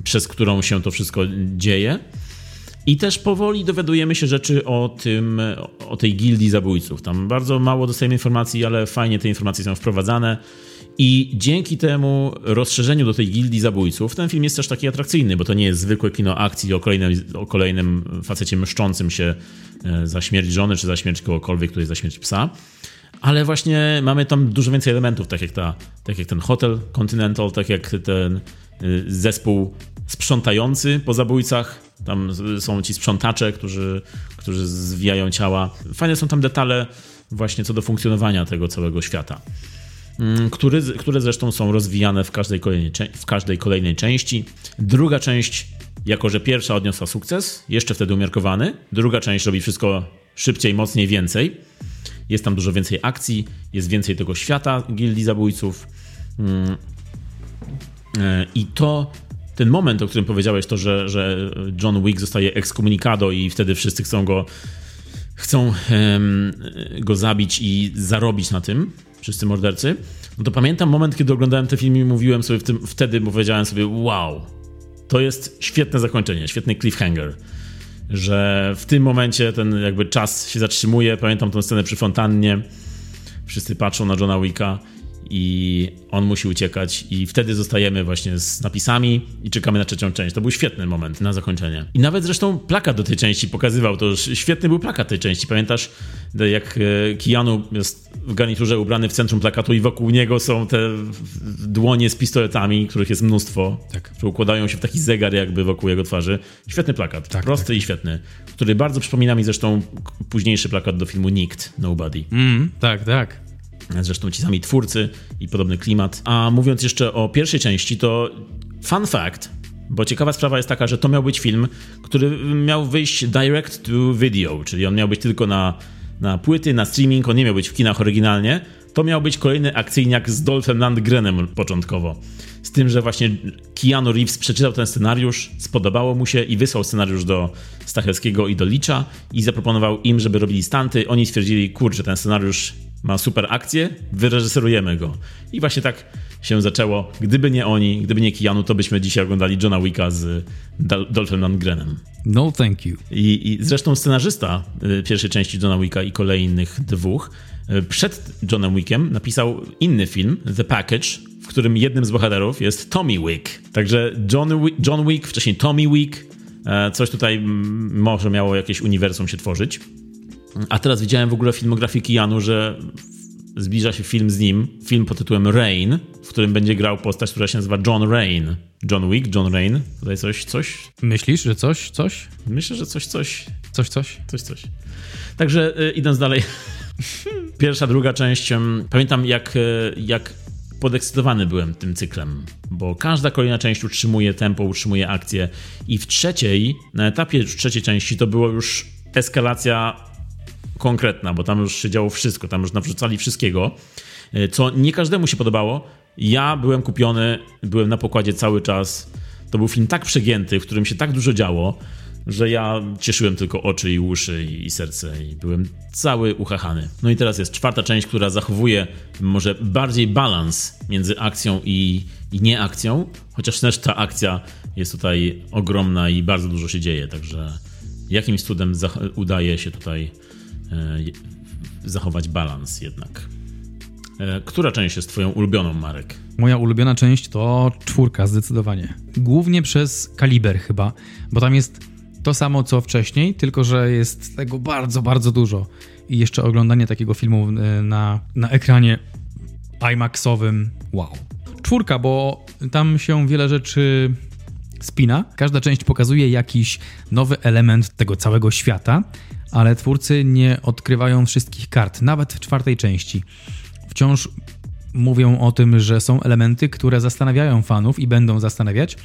przez którą się to wszystko dzieje. I też powoli dowiadujemy się rzeczy o tym, o tej gildii zabójców. Tam bardzo mało dostajemy informacji, ale fajnie te informacje są wprowadzane. I dzięki temu rozszerzeniu do tej gildii zabójców, ten film jest też taki atrakcyjny, bo to nie jest zwykłe kino akcji o kolejnym, o kolejnym facecie mszczącym się e, za śmierć żony, czy za śmierć kogokolwiek, który jest za śmierć psa. Ale właśnie mamy tam dużo więcej elementów, tak jak, ta, tak jak ten hotel Continental, tak jak ten e, zespół sprzątający po zabójcach. Tam są ci sprzątacze, którzy, którzy zwijają ciała. Fajne są tam detale właśnie co do funkcjonowania tego całego świata. Mm, który, które zresztą są rozwijane w każdej, kolejnej, w każdej kolejnej części. Druga część, jako że pierwsza odniosła sukces, jeszcze wtedy umiarkowany, druga część robi wszystko szybciej, mocniej, więcej. Jest tam dużo więcej akcji, jest więcej tego świata gildii zabójców. Mm, e, I to ten moment, o którym powiedziałeś, to, że, że John Wick zostaje ekskomunikado i wtedy wszyscy chcą go chcą go zabić i zarobić na tym, wszyscy mordercy, no to pamiętam moment, kiedy oglądałem te filmy i mówiłem sobie w tym, wtedy, bo powiedziałem sobie, wow, to jest świetne zakończenie, świetny cliffhanger, że w tym momencie ten jakby czas się zatrzymuje. Pamiętam tę scenę przy fontannie, wszyscy patrzą na Johna Wicka i on musi uciekać i wtedy zostajemy właśnie z napisami i czekamy na trzecią część. To był świetny moment na zakończenie. I nawet zresztą plakat do tej części pokazywał, to już świetny był plakat tej części. Pamiętasz, jak e, Keanu jest w garniturze ubrany w centrum plakatu i wokół niego są te dłonie z pistoletami, których jest mnóstwo, tak. które układają się w taki zegar jakby wokół jego twarzy. Świetny plakat, tak, prosty tak. i świetny, który bardzo przypomina mi zresztą późniejszy plakat do filmu Nikt, Nobody. Mm, tak, tak. Zresztą ci sami twórcy i podobny klimat. A mówiąc jeszcze o pierwszej części, to fun fact, bo ciekawa sprawa jest taka, że to miał być film, który miał wyjść direct to video, czyli on miał być tylko na, na płyty, na streaming, on nie miał być w kinach oryginalnie. To miał być kolejny akcyjniak z Dolphem Landgrenem początkowo. Z tym, że właśnie Keanu Reeves przeczytał ten scenariusz, spodobało mu się i wysłał scenariusz do Stachelskiego i do Licza i zaproponował im, żeby robili stanty. Oni stwierdzili, kurczę, ten scenariusz ma super akcję, wyreżyserujemy go. I właśnie tak się zaczęło. Gdyby nie oni, gdyby nie Keanu, to byśmy dzisiaj oglądali Johna Wicka z Dolphem Lundgrenem. No thank you. I, I, zresztą scenarzysta y, pierwszej części Johna Wicka i kolejnych dwóch y, przed Johnem Wickiem napisał inny film, The Package, w którym jednym z bohaterów jest Tommy Wick. Także John Wick, John Wick wcześniej Tommy Wick, e, coś tutaj może miało jakieś uniwersum się tworzyć. A teraz widziałem w ogóle filmografię Keanu, że zbliża się film z nim, film pod tytułem Rain, w którym będzie grał postać, która się nazywa John Rain. John Wick, John Rain. Tutaj coś, coś? Myślisz, że coś, coś? Myślę, że coś, coś. Coś, coś? Coś, coś. Także y, idąc dalej. Pierwsza, druga część. pamiętam, jak, y, jak podekscytowany byłem tym cyklem, bo każda kolejna część utrzymuje tempo, utrzymuje akcję i w trzeciej, na etapie trzeciej części to było już eskalacja konkretna, bo tam już się działo wszystko, tam już nawrzucali wszystkiego, e, co nie każdemu się podobało. Ja byłem kupiony, byłem na pokładzie cały czas. To był film tak przegięty, w którym się tak dużo działo, że ja cieszyłem tylko oczy i uszy i, i serce i byłem cały uchachany. No i teraz jest czwarta część, która zachowuje może bardziej balans między akcją i, i nieakcją, chociaż też ta akcja jest tutaj ogromna i bardzo dużo się dzieje, także jakimś cudem udaje się tutaj zachować balans jednak. E, która część jest twoją ulubioną, Marek? Moja ulubiona część to czwórka, zdecydowanie. Głównie przez kaliber chyba, bo tam jest to samo co wcześniej, tylko że jest tego bardzo, bardzo dużo. I jeszcze oglądanie takiego filmu e, na, na ekranie IMAXowym, wow. Czwórka, bo tam się wiele rzeczy spina. Każda część pokazuje jakiś nowy element tego całego świata, ale twórcy nie odkrywają wszystkich kart, nawet w czwartej części. Wciąż mówią o tym, że są elementy, które zastanawiają fanów i będą zastanawiać,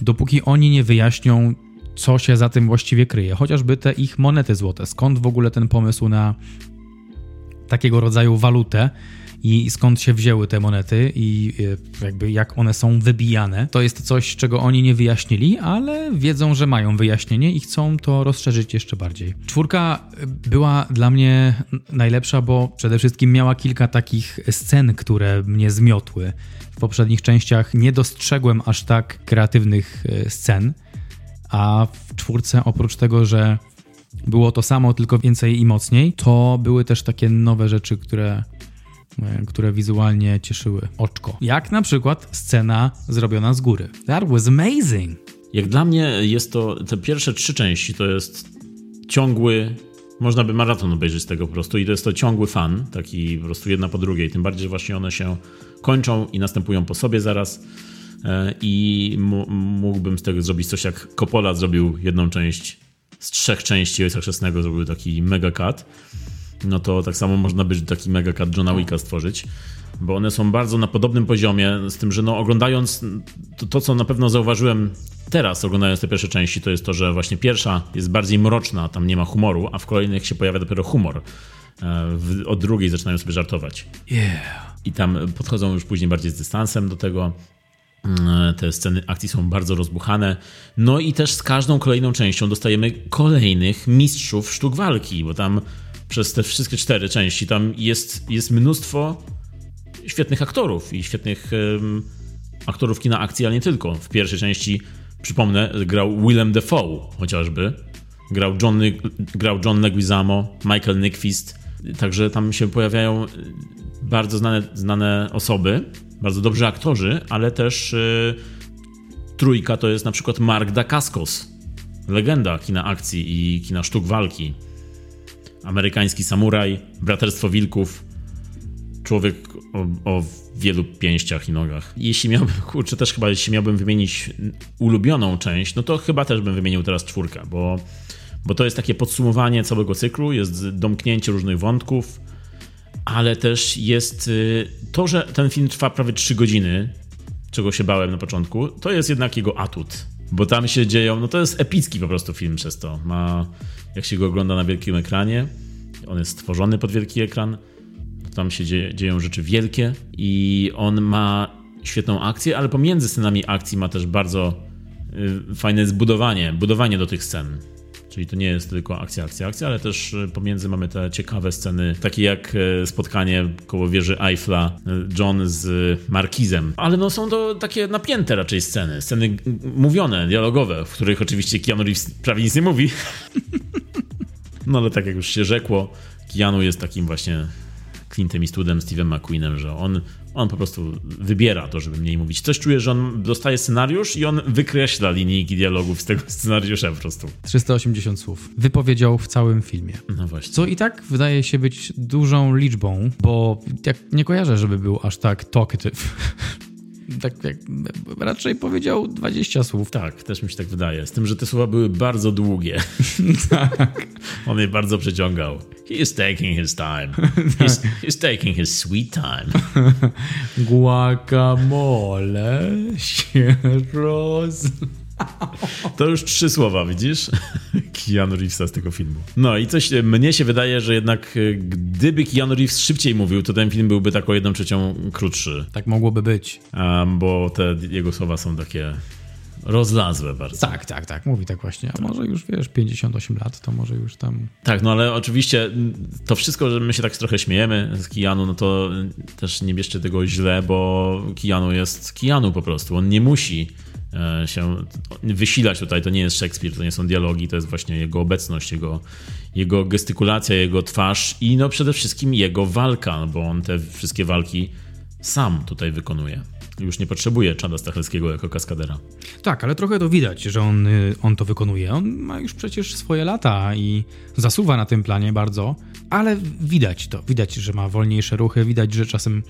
dopóki oni nie wyjaśnią, co się za tym właściwie kryje. Chociażby te ich monety złote. Skąd w ogóle ten pomysł na takiego rodzaju walutę? I skąd się wzięły te monety i e, jakby jak one są wybijane. To jest coś, czego oni nie wyjaśnili, ale wiedzą, że mają wyjaśnienie i chcą to rozszerzyć jeszcze bardziej. Czwórka była dla mnie najlepsza, bo przede wszystkim miała kilka takich scen, które mnie zmiotły. W poprzednich częściach nie dostrzegłem aż tak kreatywnych e, scen, a w czwórce oprócz tego, że było to samo, tylko więcej i mocniej, to były też takie nowe rzeczy, które E, które wizualnie cieszyły oczko. Jak na przykład scena zrobiona z góry. That was amazing! Jak dla mnie jest to, te pierwsze trzy części to jest ciągły, można by maraton obejrzeć z tego po prostu i to jest to ciągły fan, taki po prostu jedna po drugiej, tym bardziej, że właśnie one się kończą i następują po sobie zaraz e, i mógłbym z tego zrobić coś jak Coppola zrobił jedną część z trzech części Ojca Chrzestnego, zrobił taki mega cut no to tak samo można by taki mega cut Johna Wicka stworzyć, bo one są bardzo na podobnym poziomie, z tym, że no oglądając to, to, co na pewno zauważyłem teraz, oglądając te pierwsze części, to jest to, że właśnie pierwsza jest bardziej mroczna, tam nie ma humoru, a w kolejnych się pojawia dopiero humor. E, w, od drugiej zaczynają sobie żartować. Yeah. I tam podchodzą już później bardziej z dystansem do tego. Mm, te sceny akcji są bardzo rozbuchane. No i też z każdą kolejną częścią dostajemy kolejnych mistrzów sztuk walki, bo tam przez te wszystkie cztery części. Tam jest, jest mnóstwo świetnych aktorów i świetnych um, aktorów kina akcji, ale nie tylko. W pierwszej części, przypomnę, grał Willem Dafoe chociażby. Grał John, grał John Leguizamo, Michael Nyqvist. Także tam się pojawiają bardzo znane, znane osoby, bardzo dobrzy aktorzy, ale też y, trójka to jest na przykład Mark Dacascos, legenda kina akcji i kina sztuk walki amerykański samuraj, braterstwo wilków, człowiek o, o, wielu pięściach i nogach. Jeśli miałbym, kurczę, też chyba jeśli miałbym wymienić ulubioną część, no to chyba też bym wymienił teraz czwórkę, bo, bo to jest takie podsumowanie całego cyklu, jest domknięcie różnych wątków, ale też jest y, to, że ten film trwa prawie 3 godziny, czego się bałem na początku, to jest jednak jego atut. Bo tam się dzieją, no to jest epicki po prostu film przez to. Ma jak się go ogląda na wielkim ekranie. On jest stworzony pod wielki ekran. Tam się dzieje, dzieją rzeczy wielkie i on ma świetną akcję, ale pomiędzy scenami akcji ma też bardzo y, fajne zbudowanie, budowanie do tych scen. Czyli to nie jest tylko akcja, akcja, akcja, ale też y, pomiędzy mamy te ciekawe sceny, takie jak y, spotkanie koło wieży Eiffla John z Markizem. Ale no są to takie napięte raczej sceny, sceny mówione, dialogowe, w których oczywiście Keanu Reeves prawie nic nie mówi. No ale tak jak już się rzekło, Keanu jest takim właśnie Clintem Eastwoodem, Steve'em McQueenem, że on, on po prostu wybiera to, żeby mniej mówić. Coś czuję, że on dostaje scenariusz i on wykreśla linijki dialogów z tego scenariusza po prostu. 380 słów. Wypowiedział w całym filmie. No właśnie. Co i tak wydaje się być dużą liczbą, bo jak nie kojarzę, żeby był aż tak talkative. Tak jak raczej powiedział 20 słów. Tak, też mi się tak wydaje. Z tym, że te słowa były bardzo długie. tak. On je bardzo przeciągał. He is taking his time. He's, he's taking his sweet time. Guacamole się roz... To już trzy słowa, widzisz? Keanu Reevesa z tego filmu. No i coś, mnie się wydaje, że jednak e, gdyby Keanu Reeves szybciej mówił, to ten film byłby tak o jedną trzecią krótszy. Tak mogłoby być. Um, bo te jego słowa są takie rozlazłe bardzo. Tak, tak, tak, mówi tak właśnie. A może już, wiesz, 58 lat, to może już tam... Tak, no ale oczywiście to wszystko, że my się tak trochę śmiejemy z Kijanu, no to też nie bierzcie tego źle, bo Kijanu jest Kijanu po prostu. On nie musi e, się wysilać tutaj. To nie jest Szekspir, to nie są dialogi, to jest właśnie jego obecność, jego, jego gestykulacja, jego twarz i no przede wszystkim jego walka, no bo on te wszystkie walki sam tutaj wykonuje. Już nie potrzebuje Czada Stachelskiego jako kaskadera. Tak, ale trochę to widać, że on, y, on to wykonuje. On ma już przecież swoje lata i zasuwa na tym planie bardzo, ale widać to. Widać, że ma wolniejsze ruchy, widać, że czasem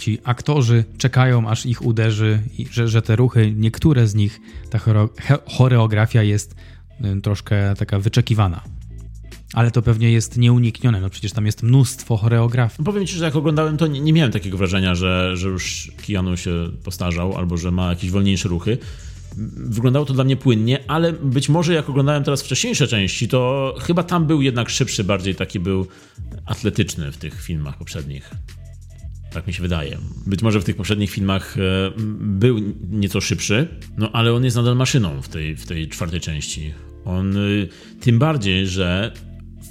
ci aktorzy czekają, aż ich uderzy i że, że te ruchy, niektóre z nich, ta choreografia jest y, troszkę taka wyczekiwana. Ale to pewnie jest nieuniknione, no przecież tam jest mnóstwo choreografii. Powiem ci, że jak oglądałem to nie, nie miałem takiego wrażenia, że, że już Keanu się postarzał albo że ma jakieś wolniejsze ruchy. Wyglądało to dla mnie płynnie, ale być może jak oglądałem teraz wcześniejsze części, to chyba tam był jednak szybszy, bardziej taki był atletyczny w tych filmach poprzednich. Tak mi się wydaje. Być może w tych poprzednich filmach e, był nieco szybszy, no ale on jest nadal maszyną w tej, w tej czwartej części. On y, tym bardziej, że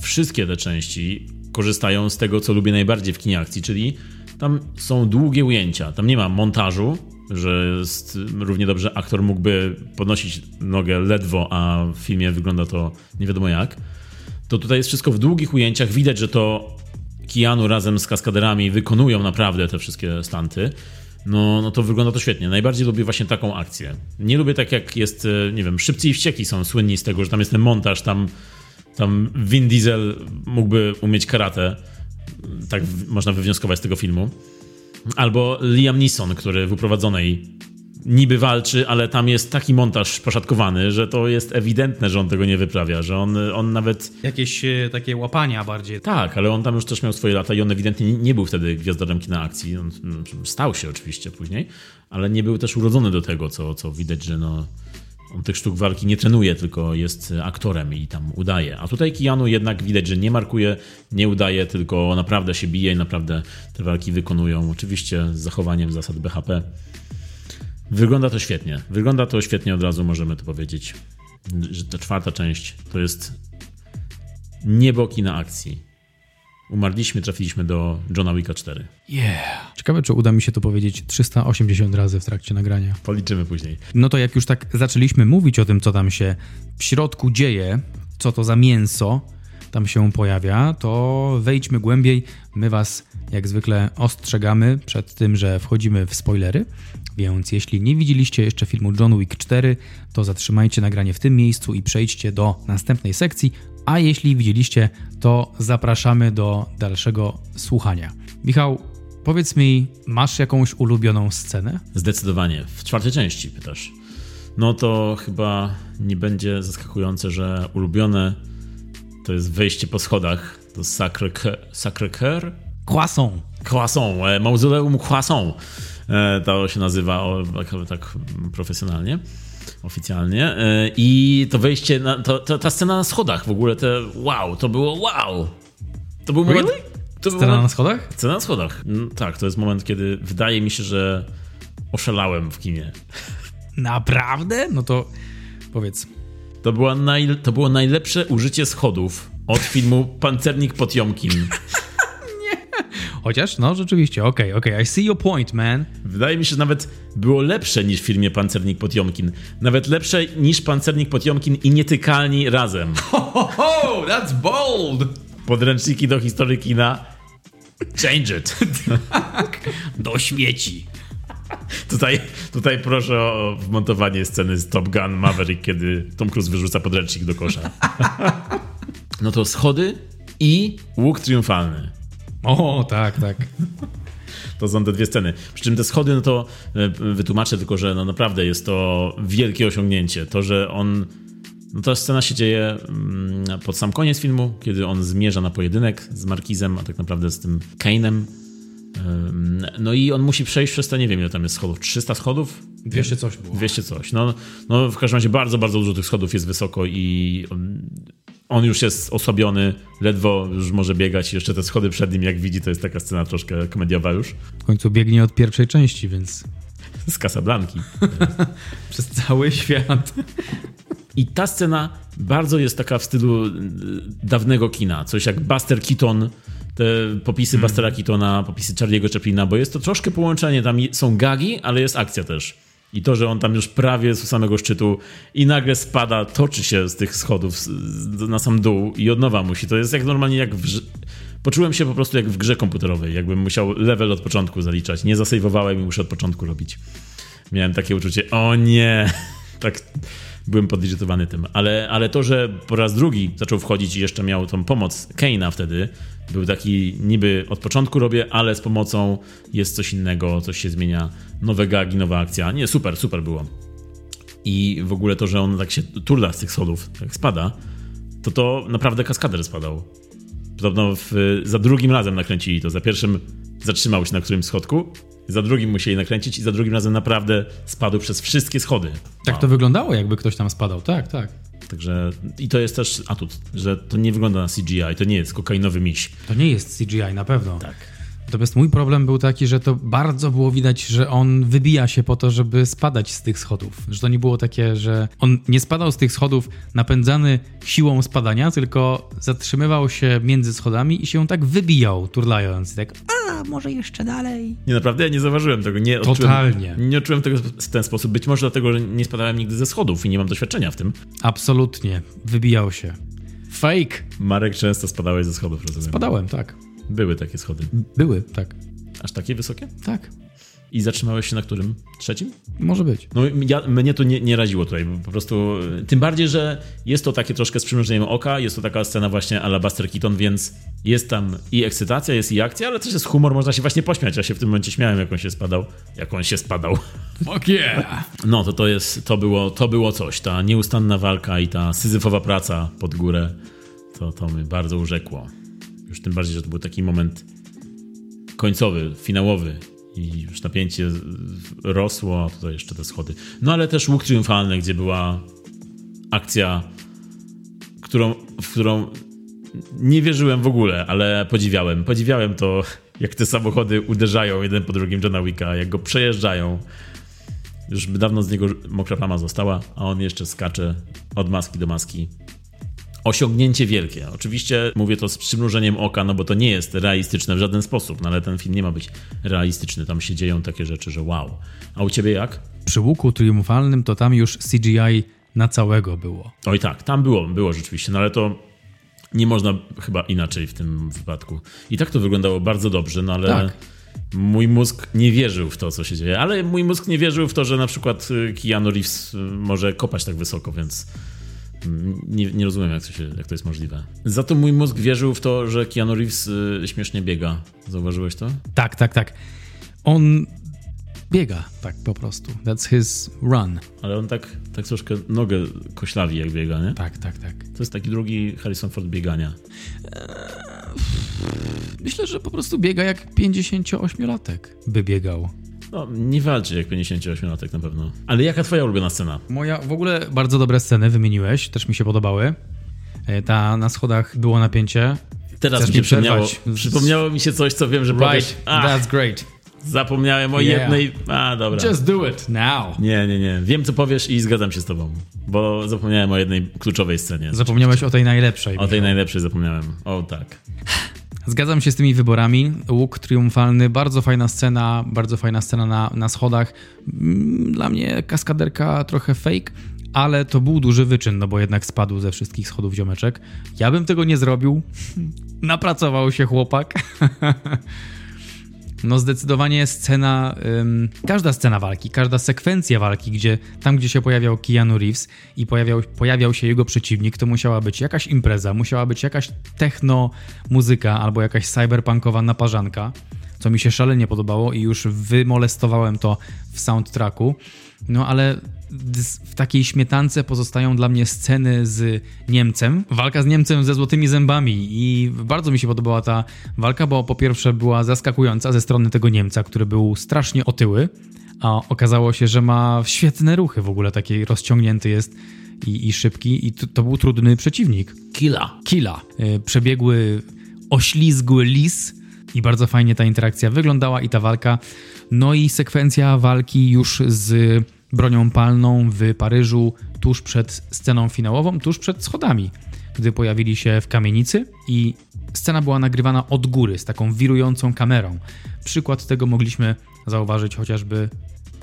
wszystkie te części korzystają z tego, co lubię najbardziej w kinie akcji, czyli tam są długie ujęcia, tam nie ma montażu, że jest, równie dobrze aktor mógłby podnosić nogę ledwo, a w filmie wygląda to nie wiadomo jak. To tutaj jest wszystko w długich ujęciach, widać, że to Keanu razem z kaskaderami wykonują naprawdę te wszystkie stanty. No, no to wygląda to świetnie. Najbardziej lubię właśnie taką akcję. Nie lubię tak jak jest, e, nie wiem, Szybcy i Wściekli są słynni z tego, że tam jest ten montaż, tam tam Vin Diesel mógłby umieć karate. Tak można wywnioskować z tego filmu. Albo Liam Neeson, który w uprowadzonej niby walczy, ale tam jest taki montaż poszatkowany, że to jest ewidentne, że on tego nie wyprawia, że on, on nawet... Jakieś e, takie łapania bardziej. Tak, ale on tam już też miał swoje lata i on ewidentnie nie był wtedy gwiazdorem kina akcji. On stał się oczywiście później, ale nie był też urodzony do tego, co, co widać, że no on tych sztuk walki nie trenuje, tylko jest aktorem i tam udaje. A tutaj Kijanu jednak widać, że nie markuje, nie udaje, tylko naprawdę się bije i naprawdę te walki wykonują. Oczywiście z zachowaniem zasad BHP. Wygląda to świetnie. Wygląda to świetnie, od razu możemy to powiedzieć, że ta czwarta część to jest niebo kina akcji umarliśmy, trafiliśmy do Johna Wicka 4. Yeah. Ciekawe, czy uda mi się to powiedzieć 380 razy w trakcie nagrania. Policzymy później. No to jak już tak zaczęliśmy mówić o tym, co tam się w środku dzieje, co to za mięso tam się pojawia, to wejdźmy głębiej. My was jak zwykle ostrzegamy przed tym, że wchodzimy w spoilery. Więc jeśli nie widzieliście jeszcze filmu John Wick 4, to zatrzymajcie nagranie w tym miejscu i przejdźcie do następnej sekcji, a jeśli widzieliście, to zapraszamy do dalszego słuchania. Michał, powiedz mi, masz jakąś ulubioną scenę? Zdecydowanie. W czwartej części pytasz. No to chyba nie będzie zaskakujące, że ulubione to jest wejście po schodach do Sacré-Cœur? Croissant. Croissant, e, mauzoleum Croissant. E, to się nazywa tak, profesjonalnie oficjalnie. E, I to wejście, na, to, to, ta scena na schodach w ogóle, te wow, to było wow. To był really? moment... To scena moment, na schodach? Scena na schodach. Mm, tak, to jest moment, kiedy wydaje mi się, że oszalałem w kinie. Naprawdę? No to powiedz. To, była naj, to było najlepsze użycie schodów od filmu Pancernik Potiomkin. Chociaż, no rzeczywiście, okej, okay, okej, okay. I see your point, man. Wydaje mi się, że nawet było lepsze niż w filmie Pancernik Potiomkin. Nawet lepsze niż Pancernik Potiomkin i Nietykalni razem. Ho, ho, ho, that's bold! Podręczniki do historii kina. Change it. tak, do śmieci. Tutaj, tutaj proszę o wmontowanie sceny z Top Gun Maverick, kiedy Tom Cruise wyrzuca podręcznik do kosza. no to schody i łuk triumfalny. O, tak, tak. To są te dwie sceny. Przy czym te schody, no to e, wytłumaczę tylko, że no naprawdę jest to wielkie osiągnięcie. To, że on. No ta scena się dzieje mm, pod sam koniec filmu, kiedy on zmierza na pojedynek z Markizem, a tak naprawdę z tym Kane'em. No i on musi przejść przez te, nie wiem ile tam jest schodów, 300 schodów? 200 coś było. 200 coś. No, no w każdym razie bardzo, bardzo dużo tych schodów jest wysoko i on już jest osłabiony, ledwo już może biegać i jeszcze te schody przed nim, jak widzi, to jest taka scena troszkę komediowa już. W końcu biegnie od pierwszej części, więc z Casablanki. Przez cały świat. I ta scena bardzo jest taka w stylu y, dawnego kina. Coś jak Buster Keaton, te popisy Hmm. Bustera Keatona, popisy Charlie'ego Chaplina, bo jest to troszkę połączenie. Tam są gagi, ale jest akcja też. I to, że on tam już prawie u samego szczytu i nagle spada, toczy się z tych schodów z- z- na sam dół i od nowa musi. To jest jak normalnie jak w... Poczułem się po prostu jak w grze komputerowej, jakbym musiał level od początku zaliczać. Nie zasejwowałem i muszę od początku robić. Miałem takie uczucie, o nie, tak byłem podirytowany tym. Ale, ale to, że po raz drugi zaczął wchodzić i jeszcze miał tą pomoc Keina wtedy, był taki niby od początku robię, ale z pomocą jest coś innego, coś się zmienia, nowe gagi, nowa akcja. Nie, super, super było. I w ogóle to, że on tak się turla z tych schodów, jak spada, to to naprawdę kaskader spadał. Podobno w, za drugim razem nakręcili to. Za pierwszym zatrzymał się na którymś schodku, za drugim musieli nakręcić i za drugim razem naprawdę spadł przez wszystkie schody. Tak to wyglądało, jakby ktoś tam spadał. Tak, tak. Także i to jest też atut, że to nie wygląda na CGI, to nie jest kokainowy miś. To nie jest CGI na pewno. Tak. Natomiast mój problem był taki, że to bardzo było widać, że on wybija się po to, żeby spadać z tych schodów. Że to nie było takie, że on nie spadał z tych schodów napędzany siłą spadania, tylko zatrzymywał się między schodami i się tak wybijał, turlając. Tak, a może jeszcze dalej. Nie, naprawdę ja nie zauważyłem tego. Nie Totalnie. Odczułem, nie odczułem tego w ten sposób. Być może dlatego, że nie spadałem nigdy ze schodów i nie mam doświadczenia w tym. Absolutnie. Wybijał się. Fake. Marek często spadałeś ze schodów, rozumiem. Padałem, tak. Były takie schody. Były, tak. Aż takie wysokie? Tak. I zatrzymałeś się na którym? Trzecim? Może być. No ja, mnie to nie, nie raziło tutaj, bo po prostu y, tym bardziej, że jest to takie troszkę z przymrużeniem oka, jest to taka scena właśnie ala Buster Keaton, więc jest tam i ekscytacja, jest i akcja, ale też jest humor, można się właśnie pośmiać. Ja się w tym momencie śmiałem, jak on się spadał. Jak on się spadał. Fuck yeah! No to to jest, to było, to było coś. Ta nieustanna walka i ta syzyfowa praca pod górę, to, to mnie bardzo urzekło. Już tym bardziej, że to był taki moment końcowy, finałowy i już napięcie rosło, a tutaj jeszcze te schody. No ale też łuk triumfalny, gdzie była akcja, którą, w którą nie wierzyłem w ogóle, ale podziwiałem. Podziwiałem to, jak te samochody uderzają jeden po drugim Johna Wicka, jak go przejeżdżają. Już by dawno z niego mokra plama została, a on jeszcze skacze od maski do maski. Osiągnięcie wielkie. Oczywiście mówię to z przymrużeniem oka, no bo to nie jest realistyczne w żaden sposób, no ale ten film nie ma być realistyczny. Tam się dzieją takie rzeczy, że wow. A u ciebie jak? Przy łuku triumfalnym to tam już CGI na całego było. Oj tak, tam było, było rzeczywiście, no ale to nie można chyba inaczej w tym wypadku. I tak to wyglądało bardzo dobrze, no ale Tak. mój mózg nie wierzył w to, co się dzieje. Ale mój mózg nie wierzył w to, że na przykład y, Keanu Reeves y, może kopać tak wysoko, więc nie, nie rozumiem, jak to, się, jak to jest możliwe. Za to mój mózg wierzył w to, że Keanu Reeves y, śmiesznie biega. Zauważyłeś to? Tak, tak, tak. On biega tak po prostu. That's his run. Ale on tak, tak troszkę nogę koślawi, jak biega, nie? Tak, tak, tak. To jest taki drugi Harrison Ford biegania. Myślę, że po prostu biega jak 58-latek by biegał. No, nie walczy jak 58-latek na pewno. Ale jaka twoja ulubiona scena? Moja w ogóle bardzo dobre sceny wymieniłeś, też mi się podobały. E, Ta na schodach było napięcie. Teraz Chcesz mi się przypomniało, przypomniało mi się coś, co wiem, że powiesz. Right, Ach, that's great. zapomniałem o Yeah. jednej... A, dobra. Just do it now. Nie, nie, nie. Wiem, co powiesz i zgadzam się z tobą. Bo zapomniałem o jednej kluczowej scenie. Zapomniałeś o tej najlepszej. O tej najlepszej zapomniałem. O, tak. Zgadzam się z tymi wyborami. Łuk triumfalny, bardzo fajna scena, bardzo fajna scena na, na schodach. Mm, Dla mnie kaskaderka trochę fake, ale to był duży wyczyn, no bo jednak spadł ze wszystkich schodów ziomeczek. Ja bym tego nie zrobił. Napracował się chłopak. No zdecydowanie scena, ym, każda scena walki, każda sekwencja walki, gdzie tam, gdzie się pojawiał Keanu Reeves i pojawiał, pojawiał się jego przeciwnik, to musiała być jakaś impreza, musiała być jakaś techno muzyka albo jakaś cyberpunkowa naparzanka, co mi się szalenie podobało i już wymolestowałem to w soundtracku. No ale w takiej śmietance pozostają dla mnie sceny z Niemcem. Walka z Niemcem ze złotymi zębami i bardzo mi się podobała ta walka, bo po pierwsze była zaskakująca ze strony tego Niemca, który był strasznie otyły, a okazało się, że ma świetne ruchy w ogóle, taki rozciągnięty jest i, i szybki i to, to był trudny przeciwnik. Killa. Killa. Y, Przebiegły, oślizgły lis I bardzo fajnie ta interakcja wyglądała i ta walka. No i sekwencja walki już z bronią palną w Paryżu tuż przed sceną finałową, tuż przed schodami, gdy pojawili się w kamienicy i scena była nagrywana od góry z taką wirującą kamerą. Przykład tego mogliśmy zauważyć chociażby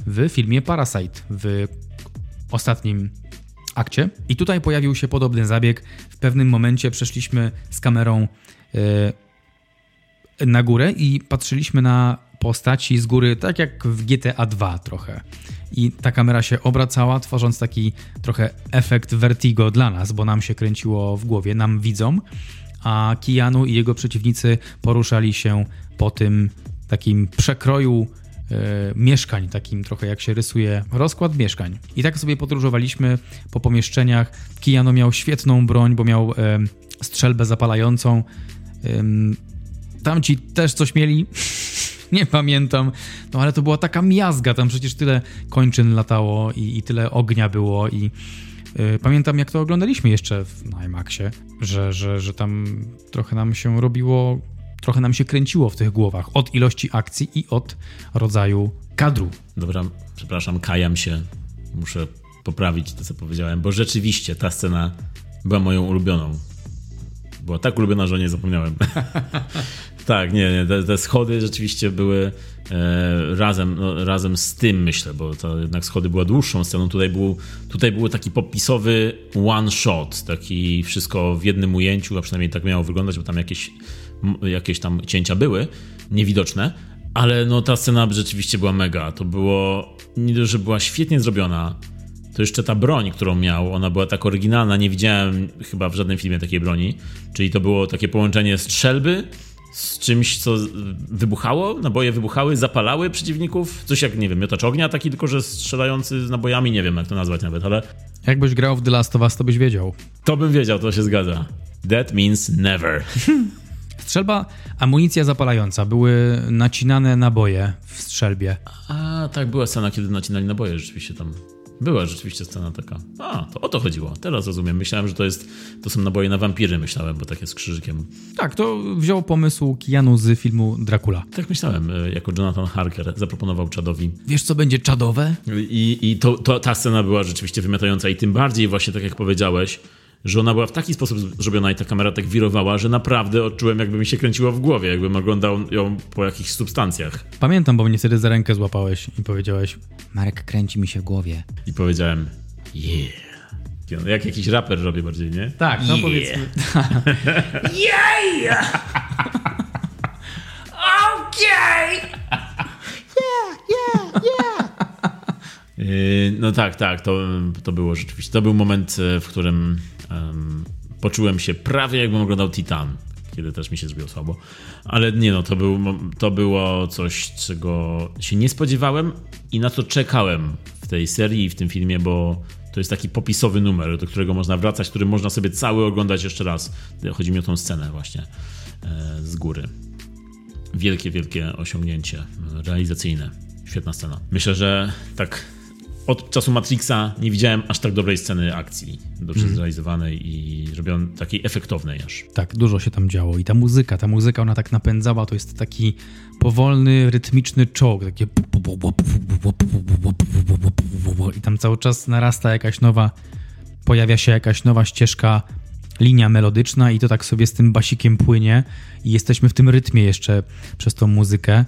w filmie Parasite w ostatnim akcie. I tutaj pojawił się podobny zabieg. W pewnym momencie przeszliśmy z kamerą yy, na górę i patrzyliśmy na postaci z góry, tak jak w GTA 2 trochę. I ta kamera się obracała, tworząc taki trochę efekt vertigo dla nas, bo nam się kręciło w głowie, nam widzą, a Kijanu i jego przeciwnicy poruszali się po tym takim przekroju e, mieszkań, takim trochę jak się rysuje rozkład mieszkań. I tak sobie podróżowaliśmy po pomieszczeniach. Kijano miał świetną broń, bo miał e, strzelbę zapalającą. E, tamci też coś mieli. Nie pamiętam, no ale to była taka miazga, tam przecież tyle kończyn latało i, i tyle ognia było i yy, pamiętam jak to oglądaliśmy jeszcze w, na IMAXie, że, że, że tam trochę nam się robiło trochę nam się kręciło w tych głowach od ilości akcji i od rodzaju kadru. Dobra, przepraszam, kajam się. Muszę poprawić to, co powiedziałem, bo rzeczywiście ta scena była moją ulubioną. Była tak ulubiona, że nie zapomniałem. tak, nie, nie te, te, schody rzeczywiście były e, razem, no, razem z tym, myślę, bo to jednak schody była dłuższą sceną. Tutaj był, tutaj był taki popisowy one shot, taki wszystko w jednym ujęciu, a przynajmniej tak miało wyglądać, bo tam jakieś jakieś tam cięcia były, niewidoczne, ale no ta scena rzeczywiście była mega. To było, nie dość, że była świetnie zrobiona, to jeszcze ta broń, którą miał, ona była tak oryginalna, nie widziałem chyba w żadnym filmie takiej broni, czyli to było takie połączenie strzelby z czymś, co wybuchało, naboje wybuchały, zapalały przeciwników, coś jak, nie wiem, miotacz ognia taki, tylko że strzelający z nabojami, nie wiem jak to nazwać nawet, ale... Jakbyś grał w The Last of Us, to byś wiedział. To bym wiedział, to się zgadza. That means never. Strzelba, amunicja zapalająca, były nacinane naboje w strzelbie. A, tak, była scena, kiedy nacinali naboje, rzeczywiście tam. Była rzeczywiście scena taka. A, to o to chodziło. Teraz rozumiem. Myślałem, że to jest. To są naboje na wampiry, myślałem, bo takie z krzyżykiem. Tak, to wziął pomysł Kianu z filmu Dracula. Tak myślałem, e, jako Jonathan Harker zaproponował Chadowi. Wiesz, co będzie czadowe? I, i to, to, ta scena była rzeczywiście wymiatająca, i tym bardziej, właśnie tak jak powiedziałeś, że ona była w taki sposób zrobiona i ta kamera tak wirowała, że naprawdę odczułem, jakby mi się kręciło w głowie, jakbym oglądał ją po jakichś substancjach. Pamiętam, bo mnie wtedy za rękę złapałeś i powiedziałeś, Marek, kręci mi się w głowie. I powiedziałem, yeah. Jak jakiś raper robię bardziej, nie? Tak, no yeah. powiedzmy. yeah! Okej! Yeah, yeah, yeah! No tak, tak, to, to było rzeczywiście. To był moment, e, w którym um, poczułem się prawie jakbym oglądał Titan, kiedy też mi się zrobiło słabo. Ale nie no, to, był, to było coś, czego się nie spodziewałem i na co czekałem w tej serii i w tym filmie, bo to jest taki popisowy numer, do którego można wracać, który można sobie cały oglądać jeszcze raz. Chodzi mi o tą scenę właśnie e, z góry. Wielkie, wielkie osiągnięcie realizacyjne. Świetna scena. Myślę, że tak od czasu Matrixa nie widziałem aż tak dobrej sceny akcji, dobrze mm. zrealizowanej i zrobionej takiej efektownej aż. Tak, dużo się tam działo i ta muzyka, ta muzyka ona tak napędzała, to jest taki powolny, rytmiczny czołg, takie i tam cały czas narasta jakaś nowa, pojawia się jakaś nowa ścieżka, linia melodyczna i to tak sobie z tym basikiem płynie i jesteśmy w tym rytmie jeszcze przez tą muzykę,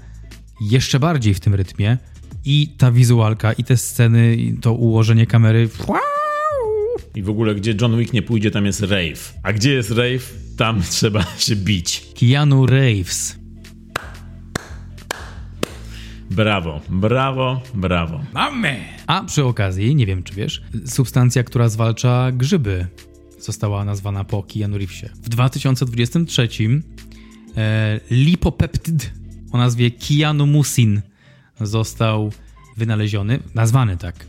jeszcze bardziej w tym rytmie i ta wizualka, i te sceny, i to ułożenie kamery. I w ogóle, gdzie John Wick nie pójdzie, tam jest rave. A gdzie jest rave, tam trzeba się bić. Keanu Raves. Brawo, brawo, brawo. Mamy! A przy okazji, nie wiem czy wiesz, substancja, która zwalcza grzyby, została nazwana po Keanu Reevesie. W 2023 e, lipopeptyd o nazwie Kianomusin został wynaleziony, nazwany tak.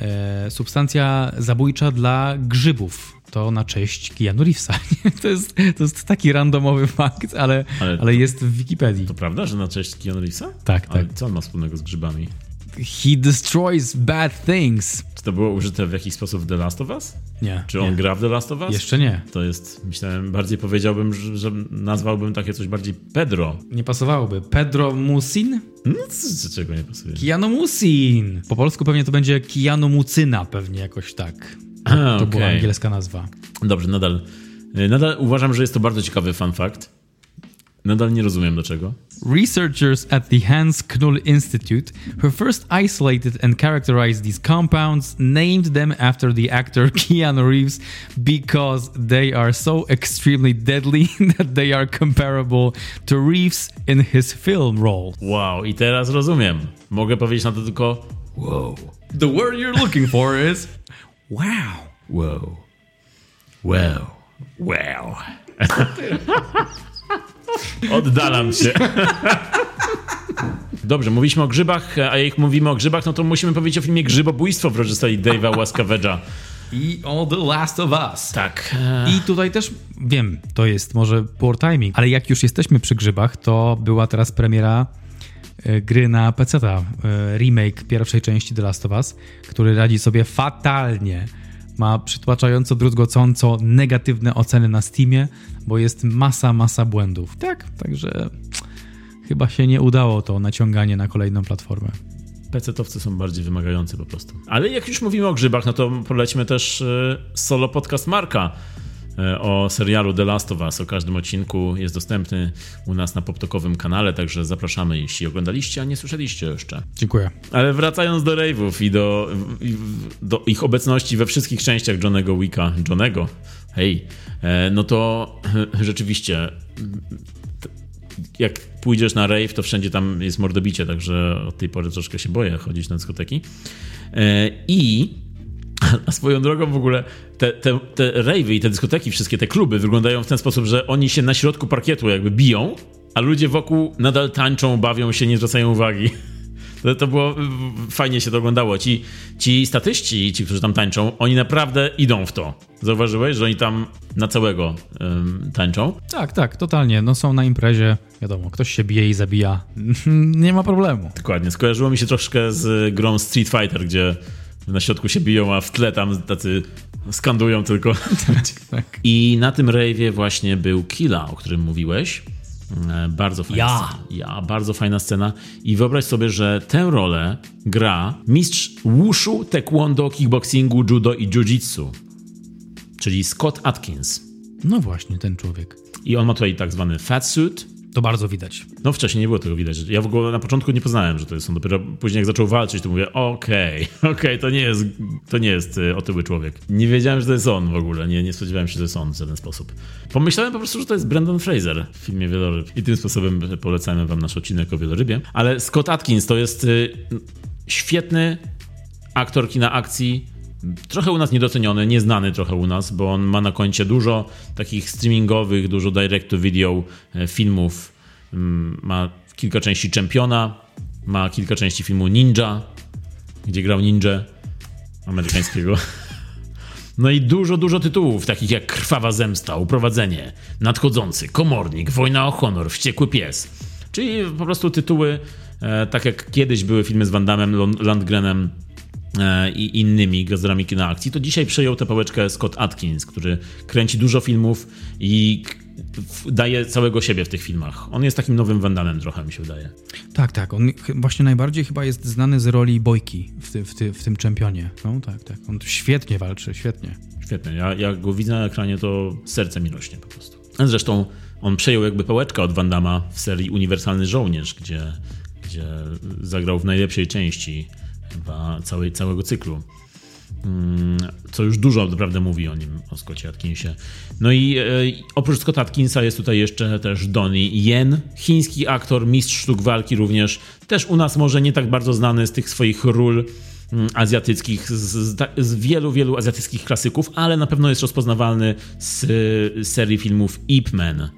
E, substancja zabójcza dla grzybów. To na cześć Keanu Reevesa. to, jest, to jest taki randomowy fakt, ale, ale, ale jest w Wikipedii. To prawda, że na cześć Keanu Reevesa? Tak, ale tak. co on ma wspólnego z grzybami? He destroys bad things. Czy to było użyte w jakiś sposób w The Last of Us? Nie. Czy on nie. gra w The Last of Us? Jeszcze nie. To jest, myślałem, bardziej powiedziałbym, że, że nazwałbym takie coś bardziej Pedro. Nie pasowałoby. Pedro Musin? No, co, czego nie pasuje? Keanu Musin. Po polsku pewnie to będzie Keanu Mucyna, pewnie jakoś tak. A, To była okej. angielska nazwa. Dobrze, nadal, y, nadal uważam, że jest to bardzo ciekawy fun fact. Nadal nie rozumiem dlaczego. Researchers at the Hans Knoll Institute, who first isolated and characterized these compounds, named them after the actor Keanu Reeves because they are so extremely deadly that they are comparable to Reeves in his film role. Wow, i teraz rozumiem. Mogę powiedzieć na to tylko wow. The word you're looking for is wow. Wow. Wow. Wow. Oddalam się. Dobrze, mówiliśmy o grzybach, a jak mówimy o grzybach, no to musimy powiedzieć o filmie Grzybobójstwo w reżyserii Dave'a Łaskavedża. I All the Last of Us. Tak. I tutaj też wiem, to jest może poor timing, ale jak już jesteśmy przy grzybach, to była teraz premiera e, gry na PC, e, remake pierwszej części The Last of Us, który radzi sobie fatalnie. Ma przytłaczająco, druzgocąco negatywne oceny na Steamie, bo jest masa, masa błędów. Tak, także chyba się nie udało to naciąganie na kolejną platformę. PC-towcy są bardziej wymagający po prostu. Ale jak już mówimy o grzybach, no to polecimy też e, solo podcast Marka o serialu The Last of Us. O każdym odcinku jest dostępny u nas na poptokowym kanale, także zapraszamy, jeśli oglądaliście, a nie słyszeliście jeszcze. Dziękuję. Ale wracając do rave'ów i do, do ich obecności we wszystkich częściach Johnego Wicka, Johnego, hej, e, no to rzeczywiście jak pójdziesz na rave, to wszędzie tam jest mordobicie, także od tej pory troszkę się boję chodzić na dyskoteki. E, I a swoją drogą w ogóle te, te, te rave'y i te dyskoteki, wszystkie te kluby wyglądają w ten sposób, że oni się na środku parkietu jakby biją, a ludzie wokół nadal tańczą, bawią się, nie zwracają uwagi. To, to było, fajnie się to oglądało. Ci, ci statyści, ci, którzy tam tańczą, oni naprawdę idą w to. Zauważyłeś, że oni tam na całego ym, tańczą? Tak, tak, totalnie. No są na imprezie, wiadomo, ktoś się bije i zabija. nie ma problemu. Dokładnie. Skojarzyło mi się troszkę z grą Street Fighter, gdzie na środku się biją, a w tle tam tacy skandują tylko. tak. I na tym rave'ie właśnie był Killa, o którym mówiłeś. E, Bardzo fajna Ja. scena. Ja, bardzo fajna scena. I wyobraź sobie, że tę rolę gra mistrz wushu, taekwondo, kickboxingu, judo i jiu-jitsu. Czyli Scott Atkins. No właśnie, ten człowiek. I on ma tutaj tak zwany fat suit. To bardzo widać. No wcześniej nie było tego widać. Ja w ogóle na początku nie poznałem, że to jest on. Dopiero później jak zaczął walczyć, to mówię, okej, okej, to nie jest, to nie jest y, otyły człowiek. Nie wiedziałem, że to jest on w ogóle. Nie, nie spodziewałem się, że to jest on w żaden sposób. Pomyślałem po prostu, że to jest Brandon Fraser w filmie Wieloryb. I tym sposobem polecamy wam nasz odcinek o wielorybie. Ale Scott Atkins to jest y, świetny aktor kina akcji, trochę u nas niedoceniony, nieznany trochę u nas, bo on ma na koncie dużo takich streamingowych, dużo direct-to-video e, filmów. Mm, Ma kilka części Czempiona, ma kilka części filmu Ninja, gdzie grał ninja amerykańskiego. No i dużo, dużo tytułów, takich jak Krwawa Zemsta, Uprowadzenie, Nadchodzący, Komornik, Wojna o Honor, Wściekły Pies. Czyli po prostu tytuły, e, tak jak kiedyś były filmy z Van Damme, Landgrenem i innymi gwiazdorami kina akcji, to dzisiaj przejął tę pałeczkę Scott Atkins, który kręci dużo filmów i daje całego siebie w tych filmach. On jest takim nowym Van Damme trochę, mi się wydaje. Tak, tak. On właśnie najbardziej chyba jest znany z roli Bojki w, ty, w, ty, w tym czempionie. No tak, tak. On świetnie walczy, świetnie. Świetnie. Ja, jak go widzę na ekranie, to serce mi rośnie po prostu. Zresztą on przejął jakby pałeczkę od Van Damme w serii Uniwersalny Żołnierz, gdzie, gdzie zagrał w najlepszej części chyba całej, całego cyklu. Mm, Co już dużo naprawdę mówi o nim, o Scottie Atkinsie. No i e, oprócz Scotta Atkinsa jest tutaj jeszcze też Donnie Yen, chiński aktor, mistrz sztuk walki również. Też u nas może nie tak bardzo znany z tych swoich ról mm, azjatyckich, z, z, z wielu, wielu azjatyckich klasyków, ale na pewno jest rozpoznawalny z e, serii filmów Ip Man,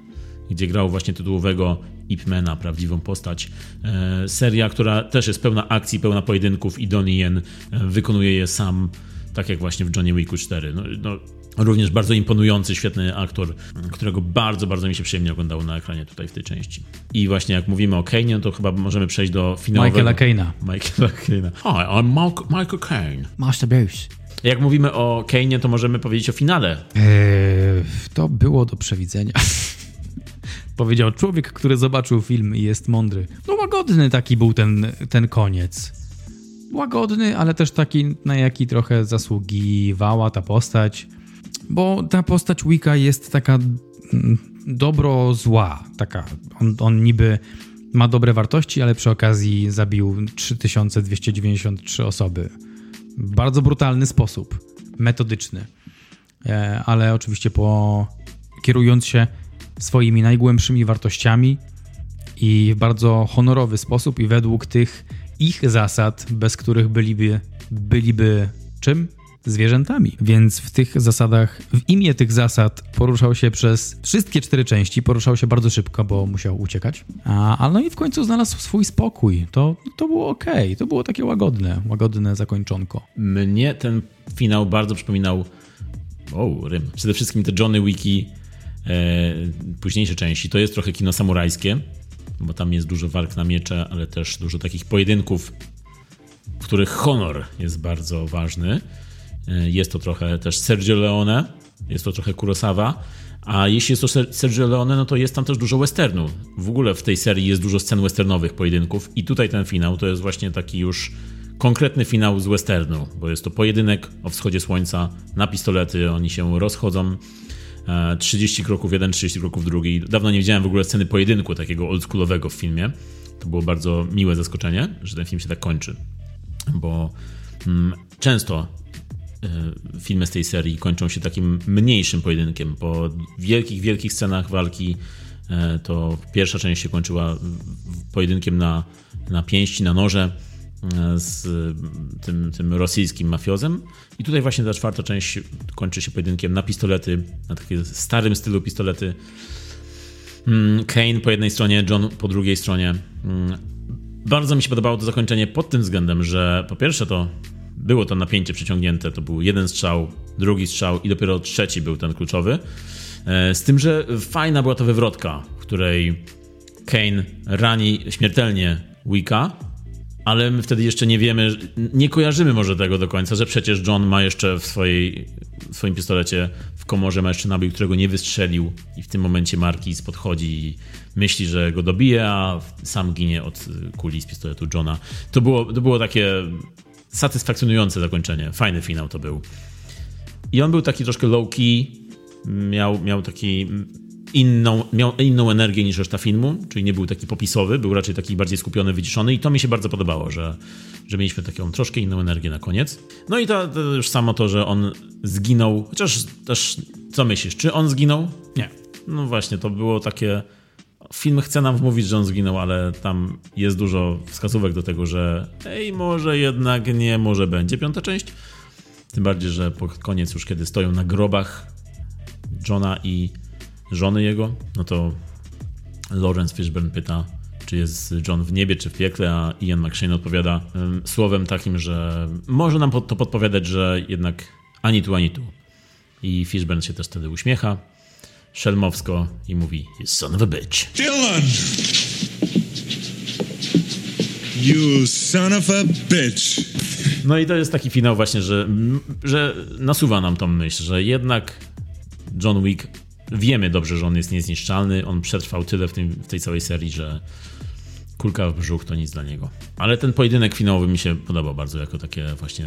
gdzie grał właśnie tytułowego Ip Mana, prawdziwą postać. E, seria, która też jest pełna akcji, pełna pojedynków i Donnie Yen e, wykonuje je sam, tak jak właśnie w Johnny Wicku 4. No, no, Również bardzo imponujący, świetny aktor, którego bardzo, bardzo mi się przyjemnie oglądało na ekranie tutaj w tej części. I właśnie jak mówimy o Kane'ie, to chyba możemy przejść do finałowego... Michaela Kane'a. Michaela Kane'a. Hi, I'm Mark, Michael Kane. Master Bruce. Jak mówimy o Kane'ie, to możemy powiedzieć o finale. Eee, to było do przewidzenia. Powiedział człowiek, który zobaczył film i jest mądry. No łagodny taki był ten, ten koniec. Łagodny, ale też taki, na jaki trochę zasługiwała ta postać. Bo ta postać Wicca jest taka mm, dobro-zła. Taka, on, on niby ma dobre wartości, ale przy okazji zabił 3293 osoby. Bardzo brutalny sposób. Metodyczny. E, ale oczywiście po kierując się swoimi najgłębszymi wartościami i w bardzo honorowy sposób i według tych ich zasad, bez których byliby, byliby czym? Zwierzętami. Więc w tych zasadach, w imię tych zasad poruszał się przez wszystkie cztery części, poruszał się bardzo szybko, bo musiał uciekać. A, a no i w końcu znalazł swój spokój. To, to było ok, to było takie łagodne, łagodne zakończonko. Mnie ten finał bardzo przypominał o, rym. Przede wszystkim te Johnny Wiki późniejsze części. To jest trochę kino samurajskie, bo tam jest dużo walk na miecze, ale też dużo takich pojedynków, w których honor jest bardzo ważny. E, jest to trochę też Sergio Leone, jest to trochę Kurosawa. A jeśli jest to Sergio Leone, no to jest tam też dużo westernu. W ogóle w tej serii jest dużo scen westernowych, pojedynków. I tutaj ten finał to jest właśnie taki już konkretny finał z westernu, bo jest to pojedynek o wschodzie słońca na pistolety, oni się rozchodzą. 30 e, kroków jeden, 30 kroków drugi. Dawno nie widziałem w ogóle sceny pojedynku takiego oldschoolowego w filmie. To było bardzo miłe zaskoczenie, że ten film się tak kończy. Bo mm, często y, filmy z tej serii kończą się takim mniejszym pojedynkiem. Po wielkich, wielkich scenach walki y, to pierwsza część się kończyła pojedynkiem na, na pięści, na noże z tym, tym rosyjskim mafiozem. I tutaj właśnie ta czwarta część kończy się pojedynkiem na pistolety, na takim starym stylu pistolety. Mm, Kane po jednej stronie, John po drugiej stronie. Mm, bardzo mi się podobało to zakończenie pod tym względem, że po pierwsze to było to napięcie przyciągnięte, to był jeden strzał, drugi strzał i dopiero trzeci był ten kluczowy. E, z tym, że fajna była to wywrotka, w której Kane rani śmiertelnie Wicka, ale my wtedy jeszcze nie wiemy, nie kojarzymy może tego do końca, że przecież John ma jeszcze w, swojej, w swoim pistolecie w komorze ma jeszcze nabój, którego nie wystrzelił i w tym momencie Markis podchodzi i myśli, że go dobije, a sam ginie od kuli z pistoletu Johna. To było, to było takie satysfakcjonujące zakończenie. Fajny finał to był. I on był taki troszkę low-key, miał, miał taki inną, miał inną energię niż reszta filmu, czyli nie był taki popisowy, był raczej taki bardziej skupiony, wyciszony i to mi się bardzo podobało, że, że mieliśmy taką troszkę inną energię na koniec. No i to, to już samo to, że on zginął, chociaż też co myślisz, czy on zginął? Nie. No właśnie, to było takie... Film chce nam wmówić, że on zginął, ale tam jest dużo wskazówek do tego, że ej, może jednak nie, może będzie piąta część. Tym bardziej, że po koniec już kiedy stoją na grobach Johna i żony jego, no to Lawrence Fishburne pyta, czy jest John w niebie, czy w piekle, a Ian McShane odpowiada słowem takim, że może nam to podpowiadać, że jednak ani tu, ani tu. I Fishburne się też wtedy uśmiecha szelmowsko i mówi You son of a bitch. Dylan! You son of a bitch! No i to jest taki finał właśnie, że, że nasuwa nam tą myśl, że jednak John Wick wiemy dobrze, że on jest niezniszczalny. On przetrwał tyle w, tym, w tej całej serii, że kulka w brzuch to nic dla niego. Ale ten pojedynek finałowy mi się podobał bardzo, jako takie właśnie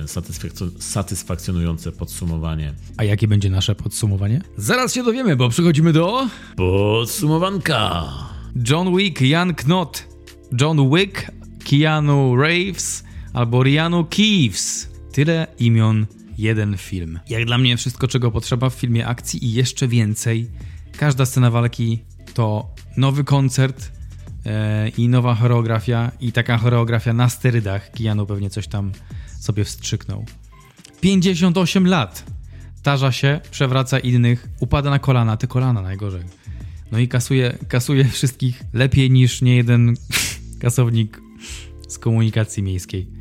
satysfakcjonujące podsumowanie. A jakie będzie nasze podsumowanie? Zaraz się dowiemy, bo przychodzimy do... Podsumowanka! John Wick, Jan Knot, John Wick, Keanu Reeves albo Rianu Keeves. Tyle imion jeden film. Jak dla mnie wszystko, czego potrzeba w filmie akcji i jeszcze więcej. Każda scena walki to nowy koncert e, i nowa choreografia i taka choreografia na sterydach. Kijano pewnie coś tam sobie wstrzyknął. 58 lat. Tarza się, przewraca innych, upada na kolana, te kolana najgorzej. No i kasuje, kasuje wszystkich lepiej niż nie jeden kasownik z komunikacji miejskiej.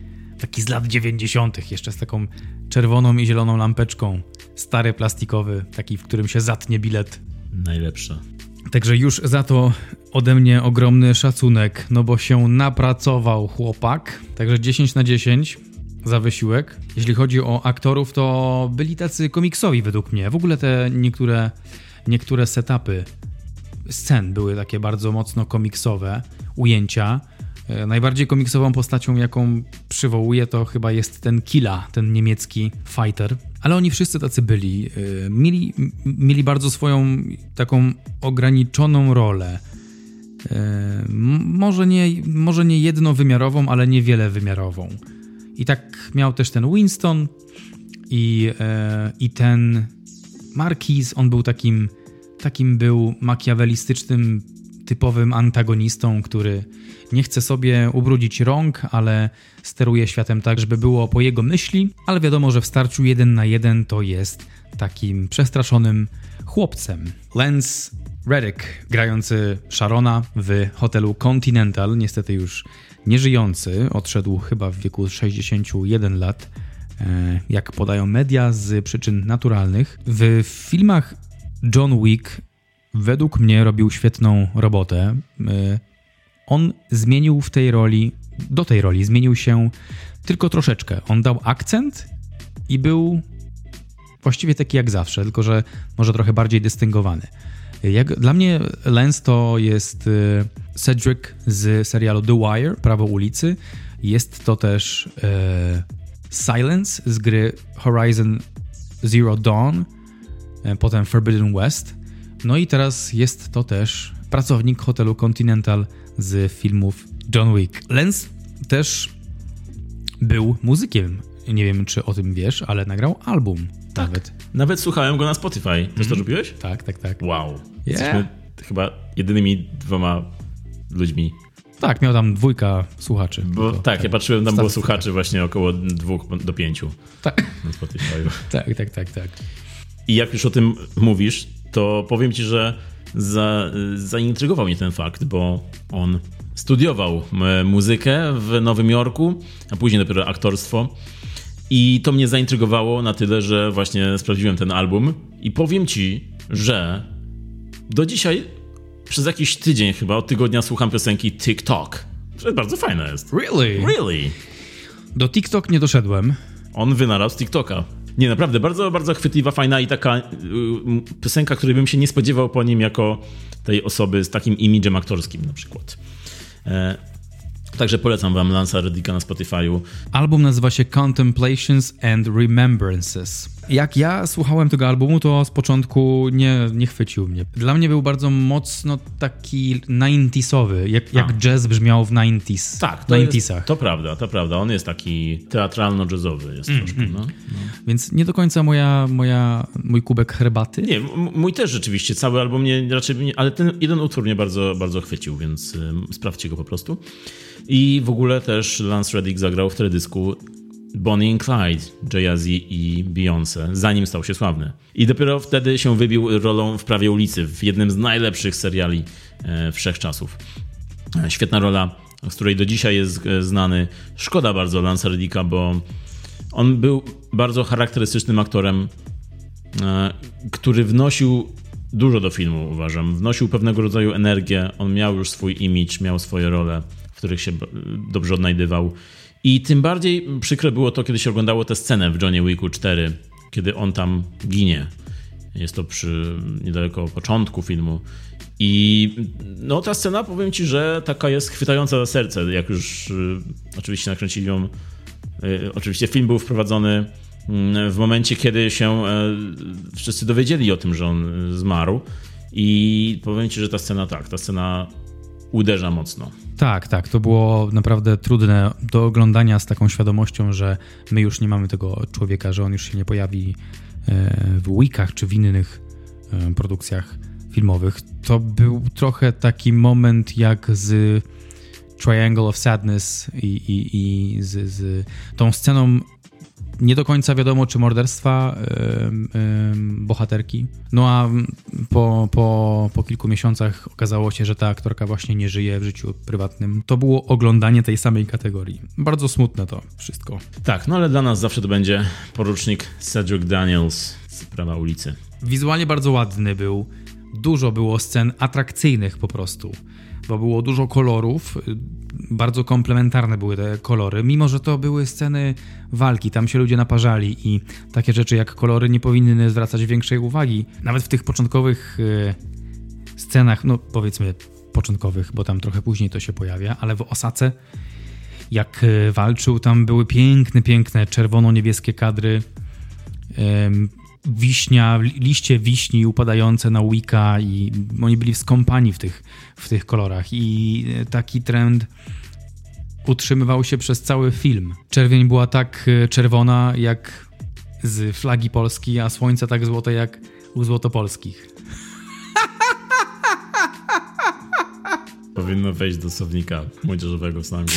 Taki z lat 90., jeszcze z taką czerwoną i zieloną lampeczką. Stary, plastikowy, taki, w którym się zatnie bilet. Najlepsze. Także już za to ode mnie ogromny szacunek, no bo się napracował chłopak. Także 10 na 10 za wysiłek. Jeśli chodzi o aktorów, to byli tacy komiksowi według mnie. W ogóle te niektóre, niektóre setupy scen były takie bardzo mocno komiksowe, ujęcia. E, najbardziej komiksową postacią, jaką przywołuje, to chyba jest ten Killa, ten niemiecki fighter. Ale oni wszyscy tacy byli. E, mieli, mieli bardzo swoją taką ograniczoną rolę. E, może nie, może nie jednowymiarową, ale niewiele wymiarową. I tak miał też ten Winston i, i ten Marquis, on był takim, takim był makiawelistycznym, typowym antagonistą, który nie chce sobie ubrudzić rąk, ale steruje światem tak, żeby było po jego myśli, ale wiadomo, że w starciu jeden na jeden to jest takim przestraszonym chłopcem. Lance Reddick, grający Sharona w hotelu Continental, niestety już nieżyjący, odszedł chyba w wieku 61 lat, e, jak podają media, z przyczyn naturalnych. W filmach John Wick według mnie robił świetną robotę. E, on zmienił w tej roli, do tej roli zmienił się tylko troszeczkę. On dał akcent i był właściwie taki jak zawsze, tylko że może trochę bardziej dystyngowany. Jak, dla mnie Lens to jest y, Cedric z serialu The Wire, Prawo ulicy. Jest to też e, Silence z gry Horizon Zero Dawn, potem Forbidden West. No i teraz jest to też pracownik hotelu Continental z filmów John Wick. Lens też był muzykiem. Nie wiem, czy o tym wiesz, ale nagrał album. Tak. Nawet. Nawet słuchałem go na Spotify. Też mm. to mhm. robiłeś? Tak, tak, tak. Wow. Yeah. Jesteśmy chyba jedynymi dwoma ludźmi. Tak, miał tam dwójka słuchaczy. Bo, tak, tak, ja patrzyłem, tam było słuchaczy właśnie około dwóch do pięciu. Tak. Na Spotify. tak, tak, tak, tak. I jak już o tym mówisz, to powiem ci, że za, zaintrygował mnie ten fakt, bo on studiował muzykę w Nowym Jorku, a później dopiero aktorstwo. I to mnie zaintrygowało na tyle, że właśnie sprawdziłem ten album i powiem ci, że do dzisiaj przez jakiś tydzień chyba od tygodnia słucham piosenki TikTok. To jest bardzo fajne jest. Really? Really? Do TikTok nie doszedłem. On wynalazł TikToka. Nie, naprawdę, bardzo, bardzo chwytliwa, fajna i taka y, piosenka, której bym się nie spodziewał po nim jako tej osoby z takim imidżem aktorskim na przykład. E, Także polecam wam Lansa Reddicka na Spotify'u. Album nazywa się Contemplations and Remembrances. Jak ja słuchałem tego albumu, to z początku nie, nie chwycił mnie. Dla mnie był bardzo mocno taki 90sowy, jak, jak jazz brzmiał w 90s. Tak, to, 90 jest, to prawda, to prawda. On jest taki teatralno-jazzowy jest mm, troszkę. Mm. No, no. Więc nie do końca moja, moja, mój kubek herbaty. Nie, mój też rzeczywiście, cały album nie, raczej, nie, ale ten jeden utwór mnie bardzo, bardzo chwycił, więc sprawdźcie go po prostu. I w ogóle też Lance Reddick zagrał w teledysku Bonnie and Clyde, Jay-Z i Beyoncé, zanim stał się sławny. I dopiero wtedy się wybił rolą w Prawie ulicy, w jednym z najlepszych seriali e, wszechczasów. E, świetna rola, z której do dzisiaj jest e, znany. Szkoda bardzo Lance Reddicka, bo on był bardzo charakterystycznym aktorem, który wnosił dużo do filmu, uważam. Wnosił pewnego rodzaju energię, on miał już swój image, miał swoje role w których się dobrze odnajdywał. I tym bardziej przykre było to, kiedy się oglądało tę scenę w Johnny Wicku 4, kiedy on tam ginie. Jest to przy niedaleko początku filmu. I no ta scena, powiem ci, że taka jest chwytająca za serce, jak już y, oczywiście nakręcili ją. Y, oczywiście film był wprowadzony y, w momencie, kiedy się y, wszyscy dowiedzieli o tym, że on zmarł. I powiem ci, że ta scena tak, ta scena uderza mocno. Tak, tak. To było naprawdę trudne do oglądania z taką świadomością, że my już nie mamy tego człowieka, że on już się nie pojawi e, w weekach czy w innych e, produkcjach filmowych. To był trochę taki moment jak z Triangle of Sadness i, i, i z, z tą sceną nie do końca wiadomo, czy morderstwa bohaterki. No a po, po, po kilku miesiącach okazało się, że ta aktorka właśnie nie żyje w życiu prywatnym. To było oglądanie tej samej kategorii. Bardzo smutne to wszystko. Tak, no ale dla nas zawsze to będzie porucznik Cedric Daniels z prawa ulicy. Wizualnie bardzo ładny był. Dużo było scen atrakcyjnych po prostu bo było dużo kolorów, bardzo komplementarne były te kolory, mimo że to były sceny walki, tam się ludzie naparzali i takie rzeczy jak kolory nie powinny zwracać większej uwagi. Nawet w tych początkowych e, scenach, no powiedzmy początkowych, bo tam trochę później to się pojawia, ale w Osace jak e, walczył, tam były piękne, piękne czerwono-niebieskie kadry wiśnia, liście wiśni upadające na Wicca i oni byli skąpani w tych, w tych kolorach i taki trend utrzymywał się przez cały film. Czerwień była tak e, czerwona jak z flagi Polski, a słońce tak złote jak u złotopolskich. Powinno wejść do słownika młodzieżowego slangu.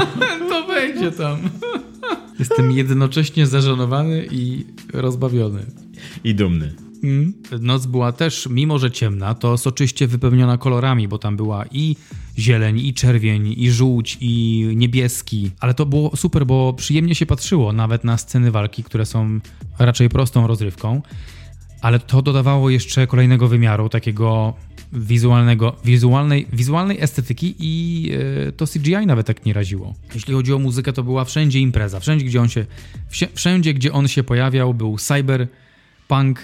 to wejdzie tam. Jestem jednocześnie zażenowany i rozbawiony. I dumny. Mm. Noc była też, mimo że ciemna, to soczyście wypełniona kolorami, bo tam była i zieleń, i czerwień, i żółć, i niebieski. Ale to było super, bo przyjemnie się patrzyło nawet na sceny walki, które są raczej prostą rozrywką. Ale to dodawało jeszcze kolejnego wymiaru, takiego wizualnego, wizualnej, wizualnej estetyki i yy, to CGI nawet tak nie raziło. Jeśli chodzi o muzykę, to była wszędzie impreza. Wszędzie, gdzie on się, wszędzie, gdzie on się pojawiał, był cyber punk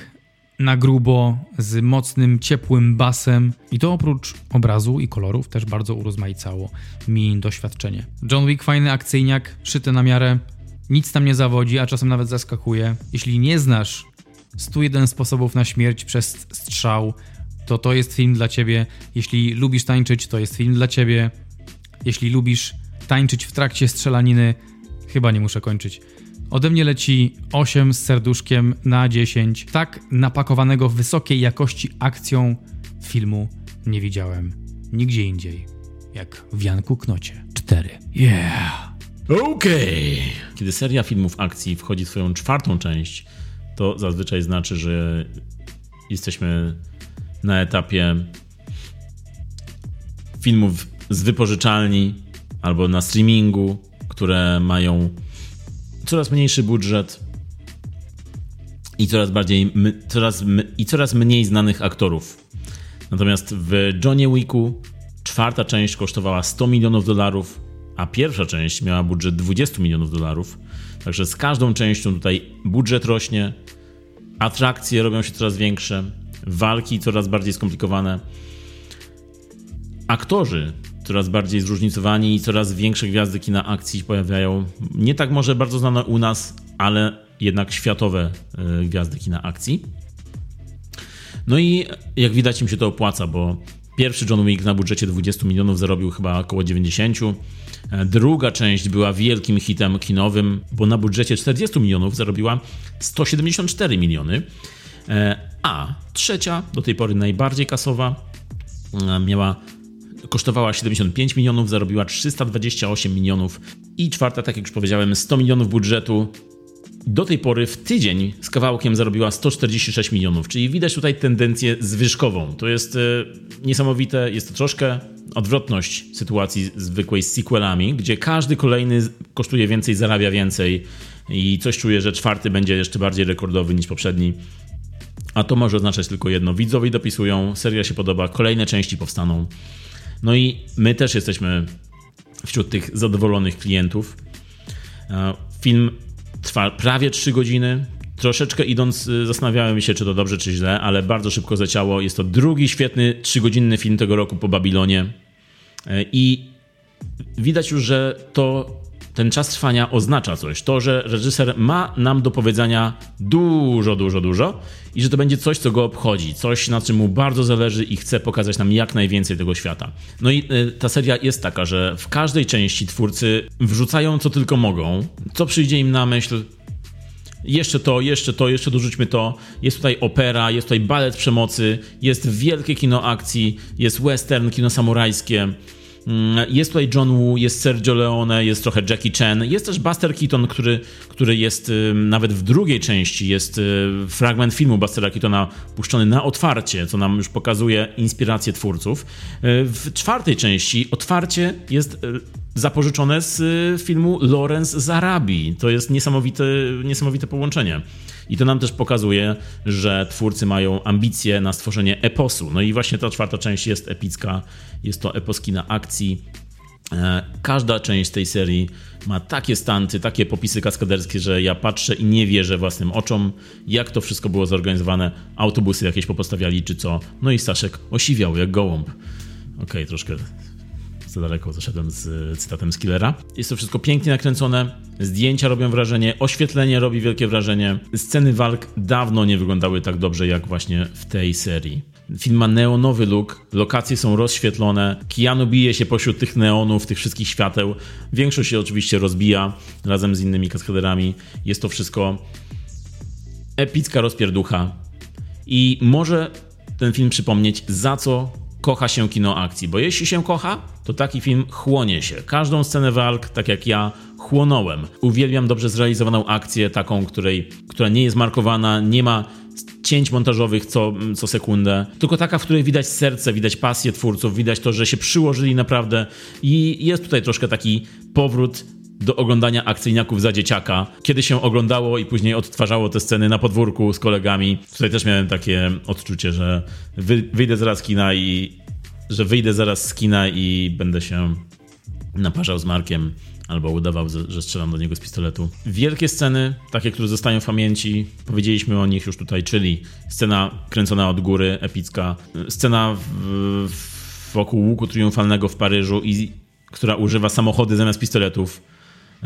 na grubo, z mocnym, ciepłym basem. I to oprócz obrazu i kolorów też bardzo urozmaicało mi doświadczenie. John Wick fajny akcyjniak, szyty na miarę, nic tam nie zawodzi, a czasem nawet zaskakuje. Jeśli nie znasz 101 sposobów na śmierć przez strzał, to to jest film dla ciebie. Jeśli lubisz tańczyć, to jest film dla ciebie. Jeśli lubisz tańczyć w trakcie strzelaniny, chyba nie muszę kończyć. Ode mnie leci 8 z serduszkiem na 10. Tak napakowanego wysokiej jakości akcją filmu nie widziałem nigdzie indziej. Jak w Janku Knocie 4. Yeah! Okej! Okay. Kiedy seria filmów akcji wchodzi w swoją czwartą część, to zazwyczaj znaczy, że jesteśmy na etapie filmów z wypożyczalni albo na streamingu, które mają coraz mniejszy budżet i coraz bardziej coraz, i coraz mniej znanych aktorów. Natomiast w Johnny Wicku czwarta część kosztowała 100 milionów dolarów, a pierwsza część miała budżet 20 milionów dolarów. Także z każdą częścią tutaj budżet rośnie, atrakcje robią się coraz większe, walki coraz bardziej skomplikowane. Aktorzy coraz bardziej zróżnicowani i coraz większe gwiazdy kina akcji się pojawiają. Nie tak może bardzo znane u nas, ale jednak światowe e, gwiazdy kina akcji. No i jak widać im się to opłaca, bo pierwszy John Wick na budżecie 20 milionów zarobił chyba około 90. E, druga część była wielkim hitem kinowym, bo na budżecie 40 milionów zarobiła 174 miliony. E, a trzecia, do tej pory najbardziej kasowa, miała kosztowała 75 milionów, zarobiła 328 milionów i czwarta, tak jak już powiedziałem, 100 milionów budżetu. Do tej pory w tydzień z kawałkiem zarobiła 146 milionów, czyli widać tutaj tendencję zwyżkową. To jest e, niesamowite, jest to troszkę odwrotność sytuacji zwykłej z sequelami, gdzie każdy kolejny kosztuje więcej, zarabia więcej i coś czuję, że czwarty będzie jeszcze bardziej rekordowy niż poprzedni. A to może oznaczać tylko jedno. Widzowie dopisują, seria się podoba, kolejne części powstaną. No i my też jesteśmy wśród tych zadowolonych klientów. E, film trwa prawie 3 godziny. Troszeczkę idąc, y, zastanawiałem się, czy to dobrze, czy źle, ale bardzo szybko zleciało. Jest to drugi świetny, trzygodzinny film tego roku po Babilonie. E, I widać już, że to ten czas trwania oznacza coś. To, że reżyser ma nam do powiedzenia dużo, dużo, dużo i że to będzie coś, co go obchodzi, coś, na czym mu bardzo zależy i chce pokazać nam jak najwięcej tego świata. No i y, ta seria jest taka, że w każdej części twórcy wrzucają co tylko mogą, co przyjdzie im na myśl. Jeszcze to, jeszcze to, jeszcze dorzućmy to. Jest tutaj opera, jest tutaj balet przemocy, jest wielkie kino akcji, jest western, kino samurajskie jest tutaj John Woo, jest Sergio Leone, jest trochę Jackie Chan, jest też Buster Keaton, który, który jest nawet w drugiej części, jest fragment filmu Bustera Keatona puszczony na otwarcie, co nam już pokazuje inspirację twórców. W czwartej części otwarcie jest zapożyczone z filmu Lawrence z Arabii. To jest niesamowite, niesamowite połączenie. I to nam też pokazuje, że twórcy mają ambicje na stworzenie eposu. No i właśnie ta czwarta część jest epicka, jest to epos kina akcji. E, każda część tej serii ma takie stanty, takie popisy kaskaderskie, że ja patrzę i nie wierzę własnym oczom, jak to wszystko było zorganizowane. Autobusy jakieś popostawiali czy co. No i Staszek osiwiał jak gołąb. Okej, okay, troszkę za daleko zaszedłem z cytatem z Killera. Jest to wszystko pięknie nakręcone, zdjęcia robią wrażenie, oświetlenie robi wielkie wrażenie. Sceny walk dawno nie wyglądały tak dobrze jak właśnie w tej serii. Film ma neonowy look, lokacje są rozświetlone, Keanu bije się pośród tych neonów, tych wszystkich świateł. Większość się oczywiście rozbija razem z innymi kaskaderami. Jest to wszystko epicka rozpierducha. I może ten film przypomnieć, za co kocha się kino akcji, bo jeśli się kocha, to taki film chłonie się. Każdą scenę walk, tak jak ja, chłonąłem. Uwielbiam dobrze zrealizowaną akcję, taką, której, która nie jest markowana, nie ma cięć montażowych co, co sekundę, tylko taka, w której widać serce, widać pasję twórców, widać to, że się przyłożyli naprawdę i jest tutaj troszkę taki powrót do oglądania akcyjniaków za dzieciaka, kiedy się oglądało i później odtwarzało te sceny na podwórku z kolegami. Tutaj też miałem takie odczucie, że wyjdę zaraz z kina i że wyjdę zaraz z kina i będę się naparzał z Markiem albo udawał, że strzelam do niego z pistoletu. Wielkie sceny, takie, które zostają w pamięci, powiedzieliśmy o nich już tutaj, czyli scena kręcona od góry, epicka, scena w, wokół łuku triumfalnego w Paryżu, i, która używa samochody zamiast pistoletów,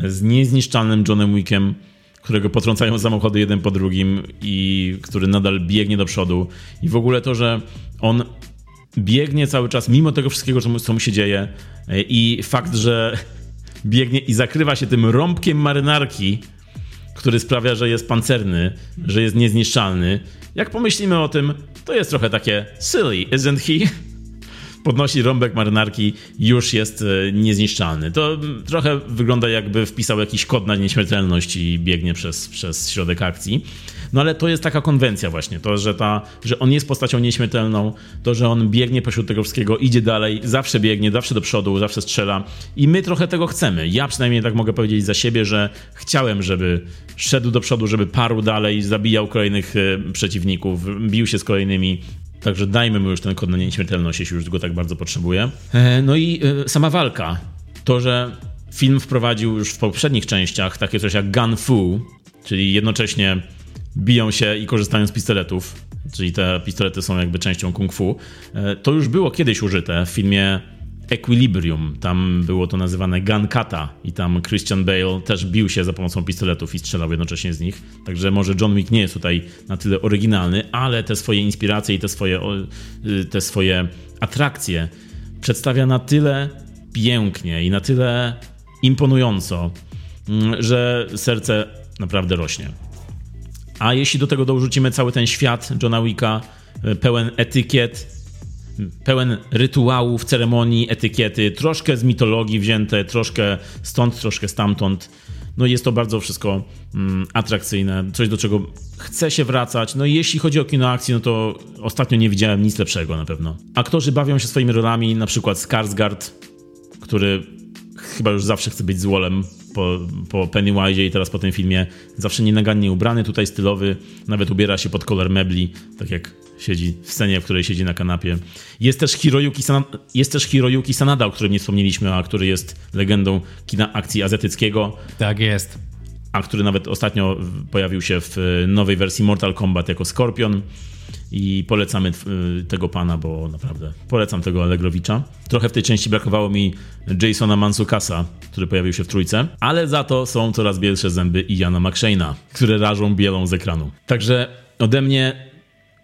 z niezniszczalnym Johnem Wickiem, którego potrącają samochody jeden po drugim i który nadal biegnie do przodu. I w ogóle to, że on biegnie cały czas, mimo tego wszystkiego, co mu, co mu się dzieje, i fakt, że biegnie i zakrywa się tym rąbkiem marynarki, który sprawia, że jest pancerny, że jest niezniszczalny. Jak pomyślimy o tym, to jest trochę takie silly, isn't he? podnosi rąbek marynarki, już jest e, niezniszczalny. To trochę wygląda jakby wpisał jakiś kod na nieśmiertelność i biegnie przez, przez środek akcji. No ale to jest taka konwencja właśnie, to, że, ta, że on jest postacią nieśmiertelną, to, że on biegnie pośród tego wszystkiego, idzie dalej, zawsze biegnie, zawsze do przodu, zawsze strzela i my trochę tego chcemy. Ja przynajmniej tak mogę powiedzieć za siebie, że chciałem, żeby szedł do przodu, żeby parł dalej, zabijał kolejnych e, przeciwników, bił się z kolejnymi, Także dajmy mu już ten kod na nieśmiertelność, jeśli już go tak bardzo potrzebuje. E, no i e, sama walka. To, że film wprowadził już w poprzednich częściach takie coś jak gun fu, czyli jednocześnie biją się i korzystają z pistoletów, czyli te pistolety są jakby częścią kung fu. E, to już było kiedyś użyte w filmie Equilibrium. Tam było to nazywane Gun Kata i tam Christian Bale też bił się za pomocą pistoletów i strzelał jednocześnie z nich. Także może John Wick nie jest tutaj na tyle oryginalny, ale te swoje inspiracje i te swoje, y, te swoje atrakcje przedstawia na tyle pięknie i na tyle imponująco, mm, że serce naprawdę rośnie. A jeśli do tego dorzucimy cały ten świat Johna Wicka, y, pełen etykiet, pełen rytuałów, ceremonii, etykiety, troszkę z mitologii wzięte, troszkę stąd, troszkę stamtąd. No jest to bardzo wszystko mm, atrakcyjne, coś do czego chce się wracać. No i jeśli chodzi o kino akcji, no to ostatnio nie widziałem nic lepszego na pewno. Aktorzy bawią się swoimi rolami, na przykład Skarsgård, który chyba już zawsze chce być złolem po, po Pennywise i teraz po tym filmie. Zawsze nienagannie ubrany, tutaj stylowy, nawet ubiera się pod kolor mebli, tak jak siedzi w scenie, w której siedzi na kanapie. Jest też Hiroyuki, San jest też Hiroyuki Sanada, o którym nie wspomnieliśmy, a który jest legendą kina akcji azjatyckiego. Tak jest. A który nawet ostatnio pojawił się w nowej wersji Mortal Kombat jako Skorpion. I polecamy tego pana, bo naprawdę polecam tego Allegrowicza. Trochę w tej części brakowało mi Jasona Mansukasa, który pojawił się w trójce, ale za to są coraz bielsze zęby Iana McShane'a, które rażą bielą z ekranu. Także ode mnie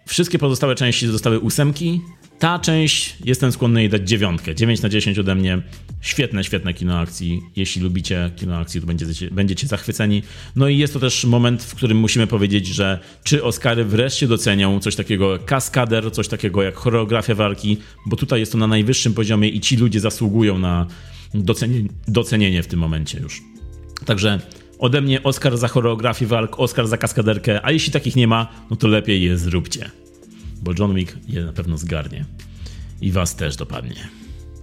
Wszystkie pozostałe części zostały ósemki, Ta część jestem skłonny jej dać dziewiątkę. 9 na 10 ode mnie. Świetne, świetne kino akcji. Jeśli lubicie kino akcji, to będziecie, będziecie zachwyceni. No i jest to też moment, w którym musimy powiedzieć, że czy Oscary wreszcie docenią coś takiego jak kaskader, coś takiego jak choreografia walki, bo tutaj jest to na najwyższym poziomie i ci ludzie zasługują na docenienie, docenienie w tym momencie już. Także ode mnie Oscar za choreografię walk, Oscar za kaskaderkę, a jeśli takich nie ma, no to lepiej je zróbcie. Bo John Wick je na pewno zgarnie. I was też dopadnie.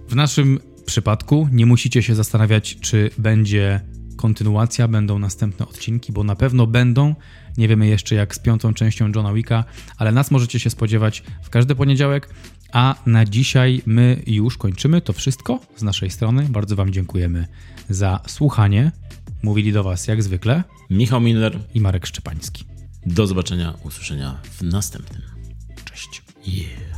W naszym przypadku nie musicie się zastanawiać, czy będzie kontynuacja, będą następne odcinki, bo na pewno będą. Nie wiemy jeszcze jak z piątą częścią Johna Wicka, ale nas możecie się spodziewać w każdy poniedziałek. A na dzisiaj my już kończymy to wszystko z naszej strony. Bardzo Wam dziękujemy za słuchanie. Mówili do Was jak zwykle Michał Miller i Marek Szczepański. Do zobaczenia, usłyszenia w następnym. Cześć. Yeah.